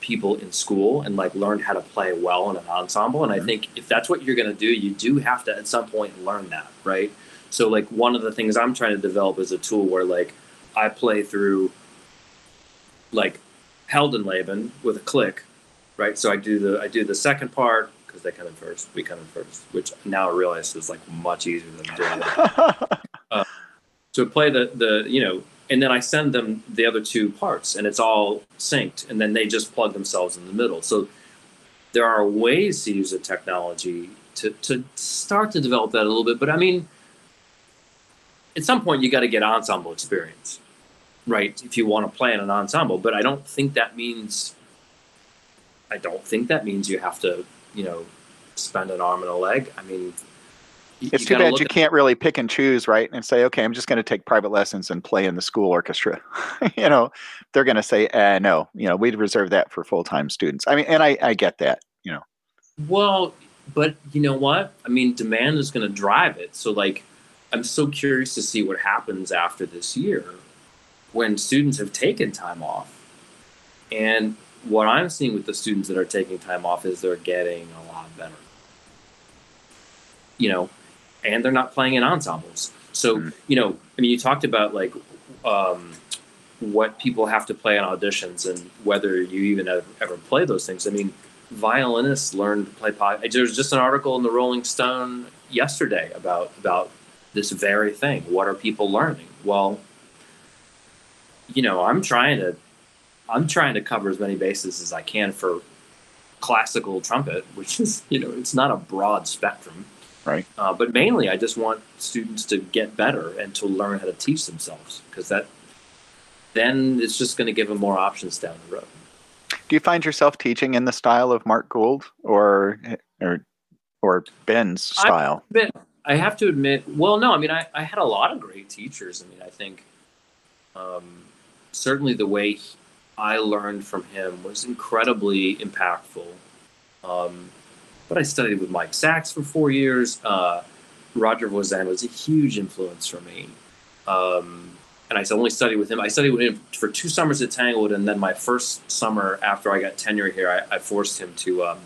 people in school and like learned how to play well in an ensemble. And I mm-hmm. think if that's what you're going to do, you do have to at some point learn that, right? So like one of the things I'm trying to develop is a tool where like I play through like Heldenleben with a click, right? So I do the I do the second part because they come in first, we come in first, which now I realize is like much easier than doing that. uh, so play the the you know and then I send them the other two parts, and it's all synced, and then they just plug themselves in the middle. So there are ways to use the technology to to start to develop that a little bit. But I mean, at some point, you got to get ensemble experience, right? If you want to play in an ensemble, but I don't think that means. I don't think that means you have to, you know, spend an arm and a leg. I mean, it's too bad you can't really pick and choose, right? And say, okay, I'm just going to take private lessons and play in the school orchestra. you know, they're going to say, uh, no, you know, we'd reserve that for full time students. I mean, and I, I get that, you know. Well, but you know what? I mean, demand is going to drive it. So, like, I'm so curious to see what happens after this year when students have taken time off. And what I'm seeing with the students that are taking time off is they're getting a lot better. You know, and they're not playing in ensembles. So mm-hmm. you know, I mean, you talked about like um, what people have to play on auditions and whether you even ever, ever play those things. I mean, violinists learn to play. There's just an article in the Rolling Stone yesterday about about this very thing. What are people learning? Well, you know, I'm trying to I'm trying to cover as many bases as I can for classical trumpet, which is you know it's not a broad spectrum. Right. Uh, but mainly, I just want students to get better and to learn how to teach themselves because that then it's just going to give them more options down the road. Do you find yourself teaching in the style of Mark Gould or or or Ben's style? Been, I have to admit, well, no, I mean, I, I had a lot of great teachers. I mean, I think um, certainly the way he, I learned from him was incredibly impactful. Um, but I studied with Mike Sachs for four years. Uh, Roger Voisin was a huge influence for me. Um, and I only studied with him. I studied with him for two summers at Tanglewood, and then my first summer after I got tenure here, I, I forced him to um,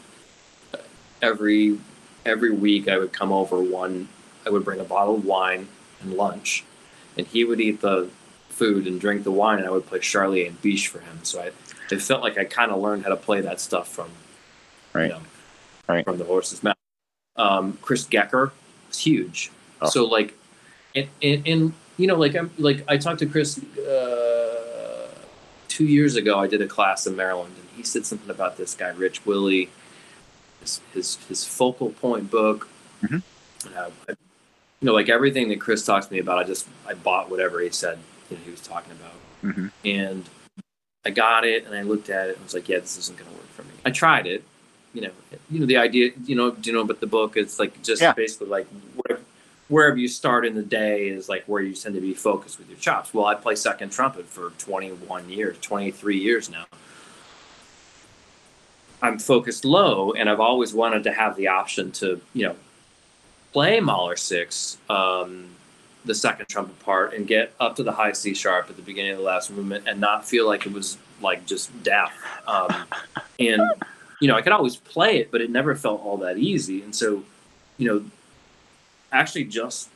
every every week I would come over one. I would bring a bottle of wine and lunch, and he would eat the food and drink the wine, and I would play Charlier and Bitsch for him. So I, it felt like I kind of learned how to play that stuff from, right. You know, Right. from the horse's mouth. Um, Chris Gecker was huge. Oh. So like, and, and, and you know, like I'm like I talked to Chris uh, two years ago. I did a class in Maryland, and he said something about this guy Rich Willey, his his, his focal point book. Mhm. And I- I- you know, like everything that Chris talks to me about, I just I bought whatever he said. You know, he was talking about hmm and I got it and I looked at it and was like, yeah, this isn't going to work for me. I tried it, you know, you know the idea, you know, do you know about the book? It's like just Yeah. basically like where, wherever you start in the day is like where you tend to be focused with your chops. Well, I play second trumpet for 21 years, 23 years now. I'm focused low, and I've always wanted to have the option to, you know, play Mahler six, um, the second trumpet part, and get up to the high C sharp at the beginning of the last movement, and not feel like it was like just death. Um, and you know, I could always play it, but it never felt all that easy. And so, you know, actually, just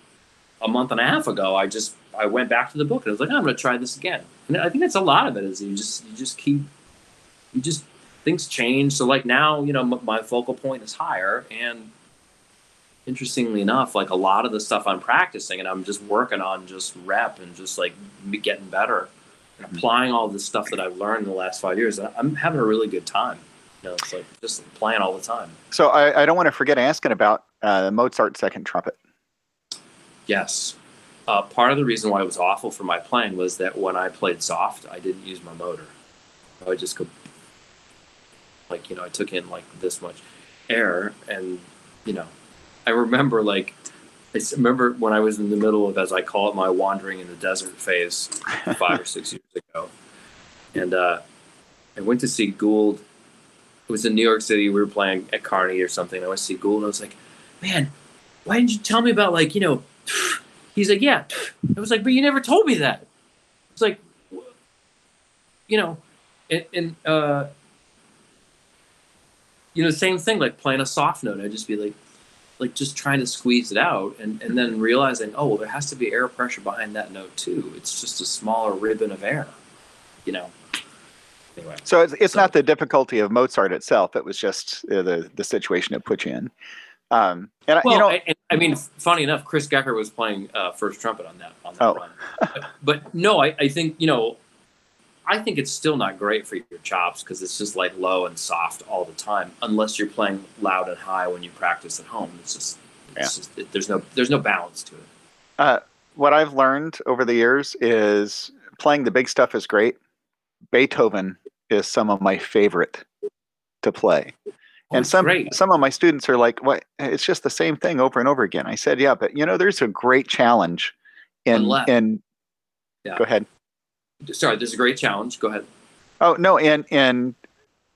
a month and a half ago, I just I went back to the book and I was like, oh, I'm going to try this again. And I think that's a lot of it is you just you just keep you just things change. So like now, you know, m- my focal point is higher, and interestingly enough, like a lot of the stuff I'm practicing and I'm just working on just rep and just like getting better and mm-hmm. applying all this stuff that I've learned in the last five years. I'm having a really good time. You know, it's like just playing all the time. So I, I don't want to forget asking about uh, Mozart second trumpet. Yes. Uh, part of the reason why it was awful for my playing was that when I played soft, I didn't use my motor. I would just go, like, you know, I took in like this much air. And, you know, I remember like, I remember when I was in the middle of, as I call it, my wandering in the desert phase five or six years ago. And uh, I went to see Gould. It was in New York City. We were playing at Carnegie or something. I went to see Gould and I was like, man, why didn't you tell me about like, you know, he's like, yeah. I was like, but you never told me that. It's like, you know, and, and uh, you know, same thing, like playing a soft note. I'd just be like, like just trying to squeeze it out and, and then realizing, oh, well, there has to be air pressure behind that note too. It's just a smaller ribbon of air, you know. Anyway, So it's, it's So- not the difficulty of Mozart itself. It was just uh, the the situation it put you in. Um, and I- well, you know, I, I mean, funny enough, Chris Gecker was playing uh, first trumpet on that on that Oh. run. But, but no, I, I think you know, I think it's still not great for your chops because it's just like low and soft all the time, unless you're playing loud and high when you practice at home. It's just, it's just it, there's no there's no balance to it. what I've learned over the years is playing the big stuff is great. Beethoven is some of my favorite to play. Oh, and some great. some of my students are like, "What? It's just the same thing over and over again." I said, "Yeah, but you know, there's a great challenge in Unless- in." Yeah. Go ahead. Sorry, there's a great challenge. Go ahead. Oh no, and and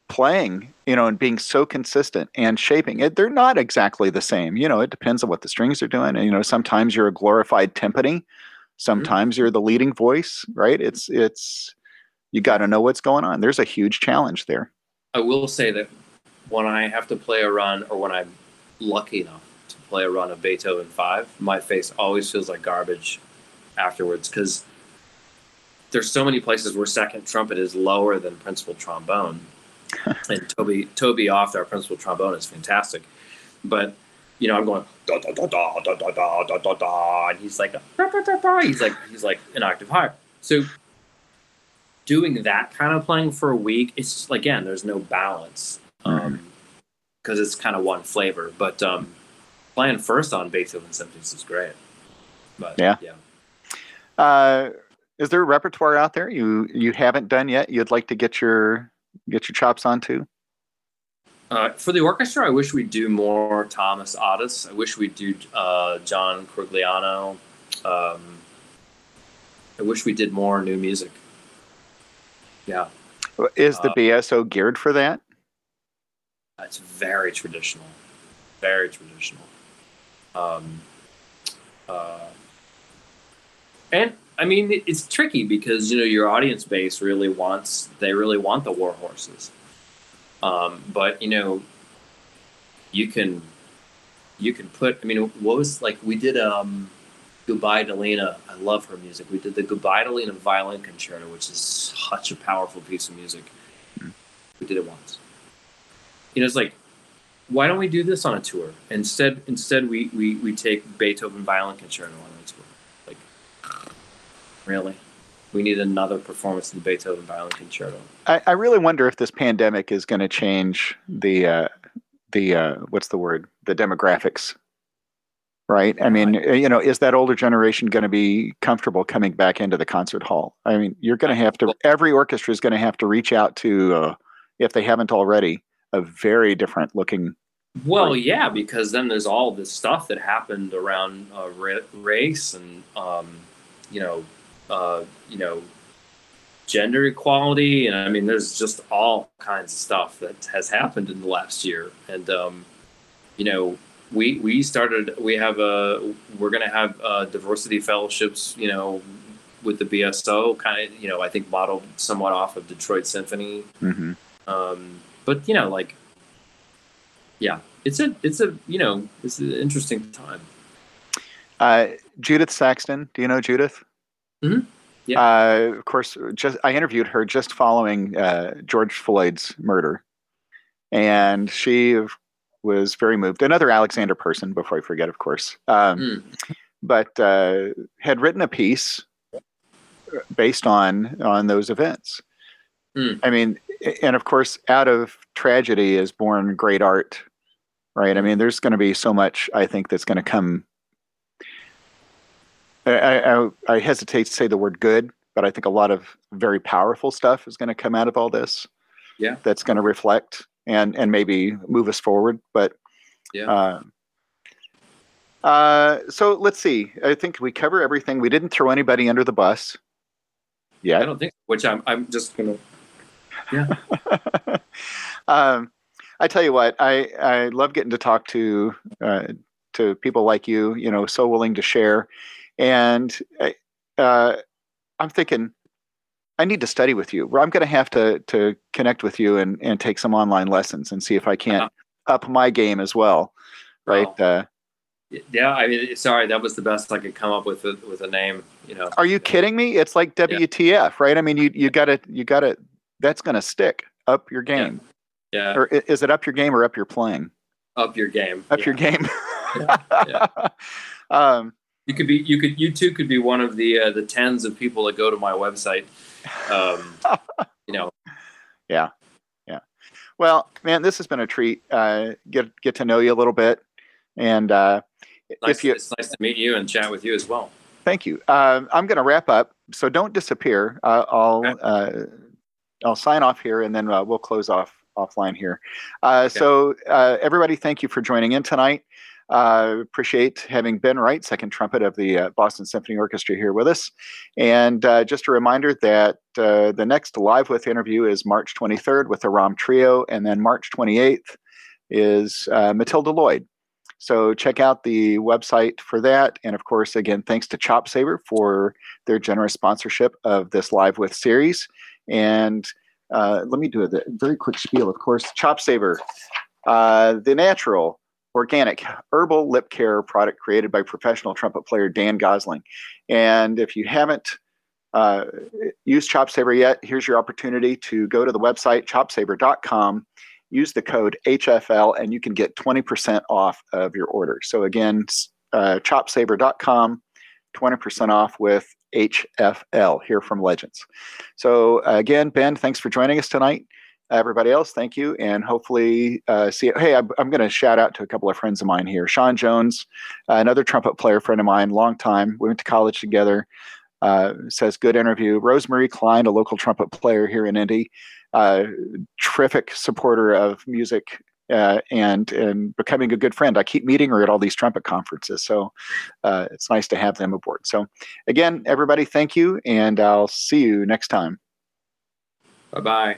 playing, you know, and being so consistent and shaping it, they're not exactly the same. You know, it depends on what the strings are doing. And you know, sometimes you're a glorified timpani, mm-hmm. sometimes you're the leading voice, right? It's it's you got to know what's going on. There's a huge challenge there. I will say that when I have to play a run, or when I'm lucky enough to play a run of Beethoven Five, my face always feels like garbage afterwards because there's so many places where second trumpet is lower than principal trombone, and Toby Toby Oft our principal trombone is fantastic, but you know I'm going da da da da da da da da da da, and he's like da, da, da, da. he's like he's like an octave higher. So doing that kind of playing for a week, it's just, again, there's no balance because it's kind of one flavor. But um, playing first on Beethoven symphonies is great. But Yeah. yeah. Uh, is there a repertoire out there you you haven't done yet? You'd like to get your get your chops onto? Uh, for the orchestra, I wish we'd do more Thomas Adès. I wish we'd do uh, John Corigliano. Um, I wish we did more new music. Yeah, Is the Uh, BSO geared for that? it's very traditional, very traditional. Um, uh, and I mean, it's tricky because you know your audience base really wants they really want the war horses, um, but you know you can you can put. I mean, what was like we did um, Gubaidulina. I love her music. We did the Gubaidulina violin concerto, which is such a powerful piece of music. We did it once. You know, it's like why don't we do this on a tour instead? Instead, we we, we take Beethoven Violin Concerto on a tour. Like, really, we need another performance of the Beethoven Violin Concerto. I, I really wonder if this pandemic is going to change the uh, the uh, what's the word the demographics right? I mean you know is that older generation going to be comfortable coming back into the concert hall? I mean you're going to have to every orchestra is going to have to reach out to uh, if they haven't already a very different looking well yeah because then there's all this stuff that happened around uh, race and um, you know uh, you know gender equality and i mean there's just all kinds of stuff that has happened in the last year. And um, you know we we started we have a we're going to have uh, diversity fellowships you know with the bso kind of you know i think modeled somewhat off of detroit symphony. Mm-hmm. um, but you know like yeah it's a it's a you know it's an interesting time. Uh, judith saxton do you know judith? Mm-hmm. yeah. Uh, of course just i interviewed her just following uh, george floyd's murder. And she was very moved. Another Alexander person, before I forget, of course, um, mm. but uh, had written a piece based on on those events. Mm. I mean, and of course, out of tragedy is born great art, right? I mean, there's going to be so much I think that's going to come. I, I, I hesitate to say the word good, but I think a lot of very powerful stuff is going to come out of all this. Yeah, that's going to reflect and and maybe move us forward. But yeah. Uh, uh, so let's see. I think we cover everything. We didn't throw anybody under the bus. Yeah, I don't think. Which I'm I'm just gonna. Yeah. um, I tell you what, I I love getting to talk to uh, to people like you. You know, so willing to share, and I, uh, I'm thinking I need to study with you. I'm going to have to to connect with you and and take some online lessons and see if I can't uh-huh. up my game as well. Right. Uh, yeah, I mean, sorry, that was the best I could come up with a, with a name. You know. Are you kidding me? It's like WTF, yeah. right? I mean, you you got to you got to that's going to stick up your game. Yeah. yeah. Or is it up your game or up your playing? Up your game. Up yeah. your game. yeah. um, you could be you could you too could be one of the uh, the tens of people that go to my website um, you know. Yeah, yeah. Well, man, this has been a treat. Uh, get get to know you a little bit, and uh, nice, if you, it's nice to meet you and chat with you as well. Thank you. Uh, I'm going to wrap up, so don't disappear. Uh, I'll okay. Uh, I'll sign off here, and then uh, we'll close off offline here. Uh, okay. So, everybody, thank you for joining in tonight. Uh, appreciate having Ben Wright, second trumpet of the uh, Boston Symphony Orchestra, here with us. And uh, just a reminder that uh, the next Live With interview is March 23rd with the Ram Trio, and then March 28th is uh, Matilda Lloyd. So check out the website for that. And of course, again, thanks to ChopSaver for their generous sponsorship of this Live With series. And uh, let me do a very quick spiel. Of course, ChopSaver, the natural organic herbal lip care product created by professional trumpet player Dan Gosling. And if you haven't uh, used ChopSaver yet, here's your opportunity to go to the website chopsaver.com, use the code HFL, and you can get 20% off of your order. So again, uh, chopsaver.com, 20% off with HFL here from Legends. So uh, again, Ben, thanks for joining us tonight everybody else, thank you, and hopefully uh, see. Hey, I'm, I'm going to shout out to a couple of friends of mine here. Sean Jones, uh, another trumpet player friend of mine, long time. We went to college together. Uh, says good interview. Rosemary Klein, a local trumpet player here in Indy, uh, terrific supporter of music uh, and and becoming a good friend. I keep meeting her at all these trumpet conferences, so uh, it's nice to have them aboard. So, again, everybody, thank you, and I'll see you next time. Bye bye.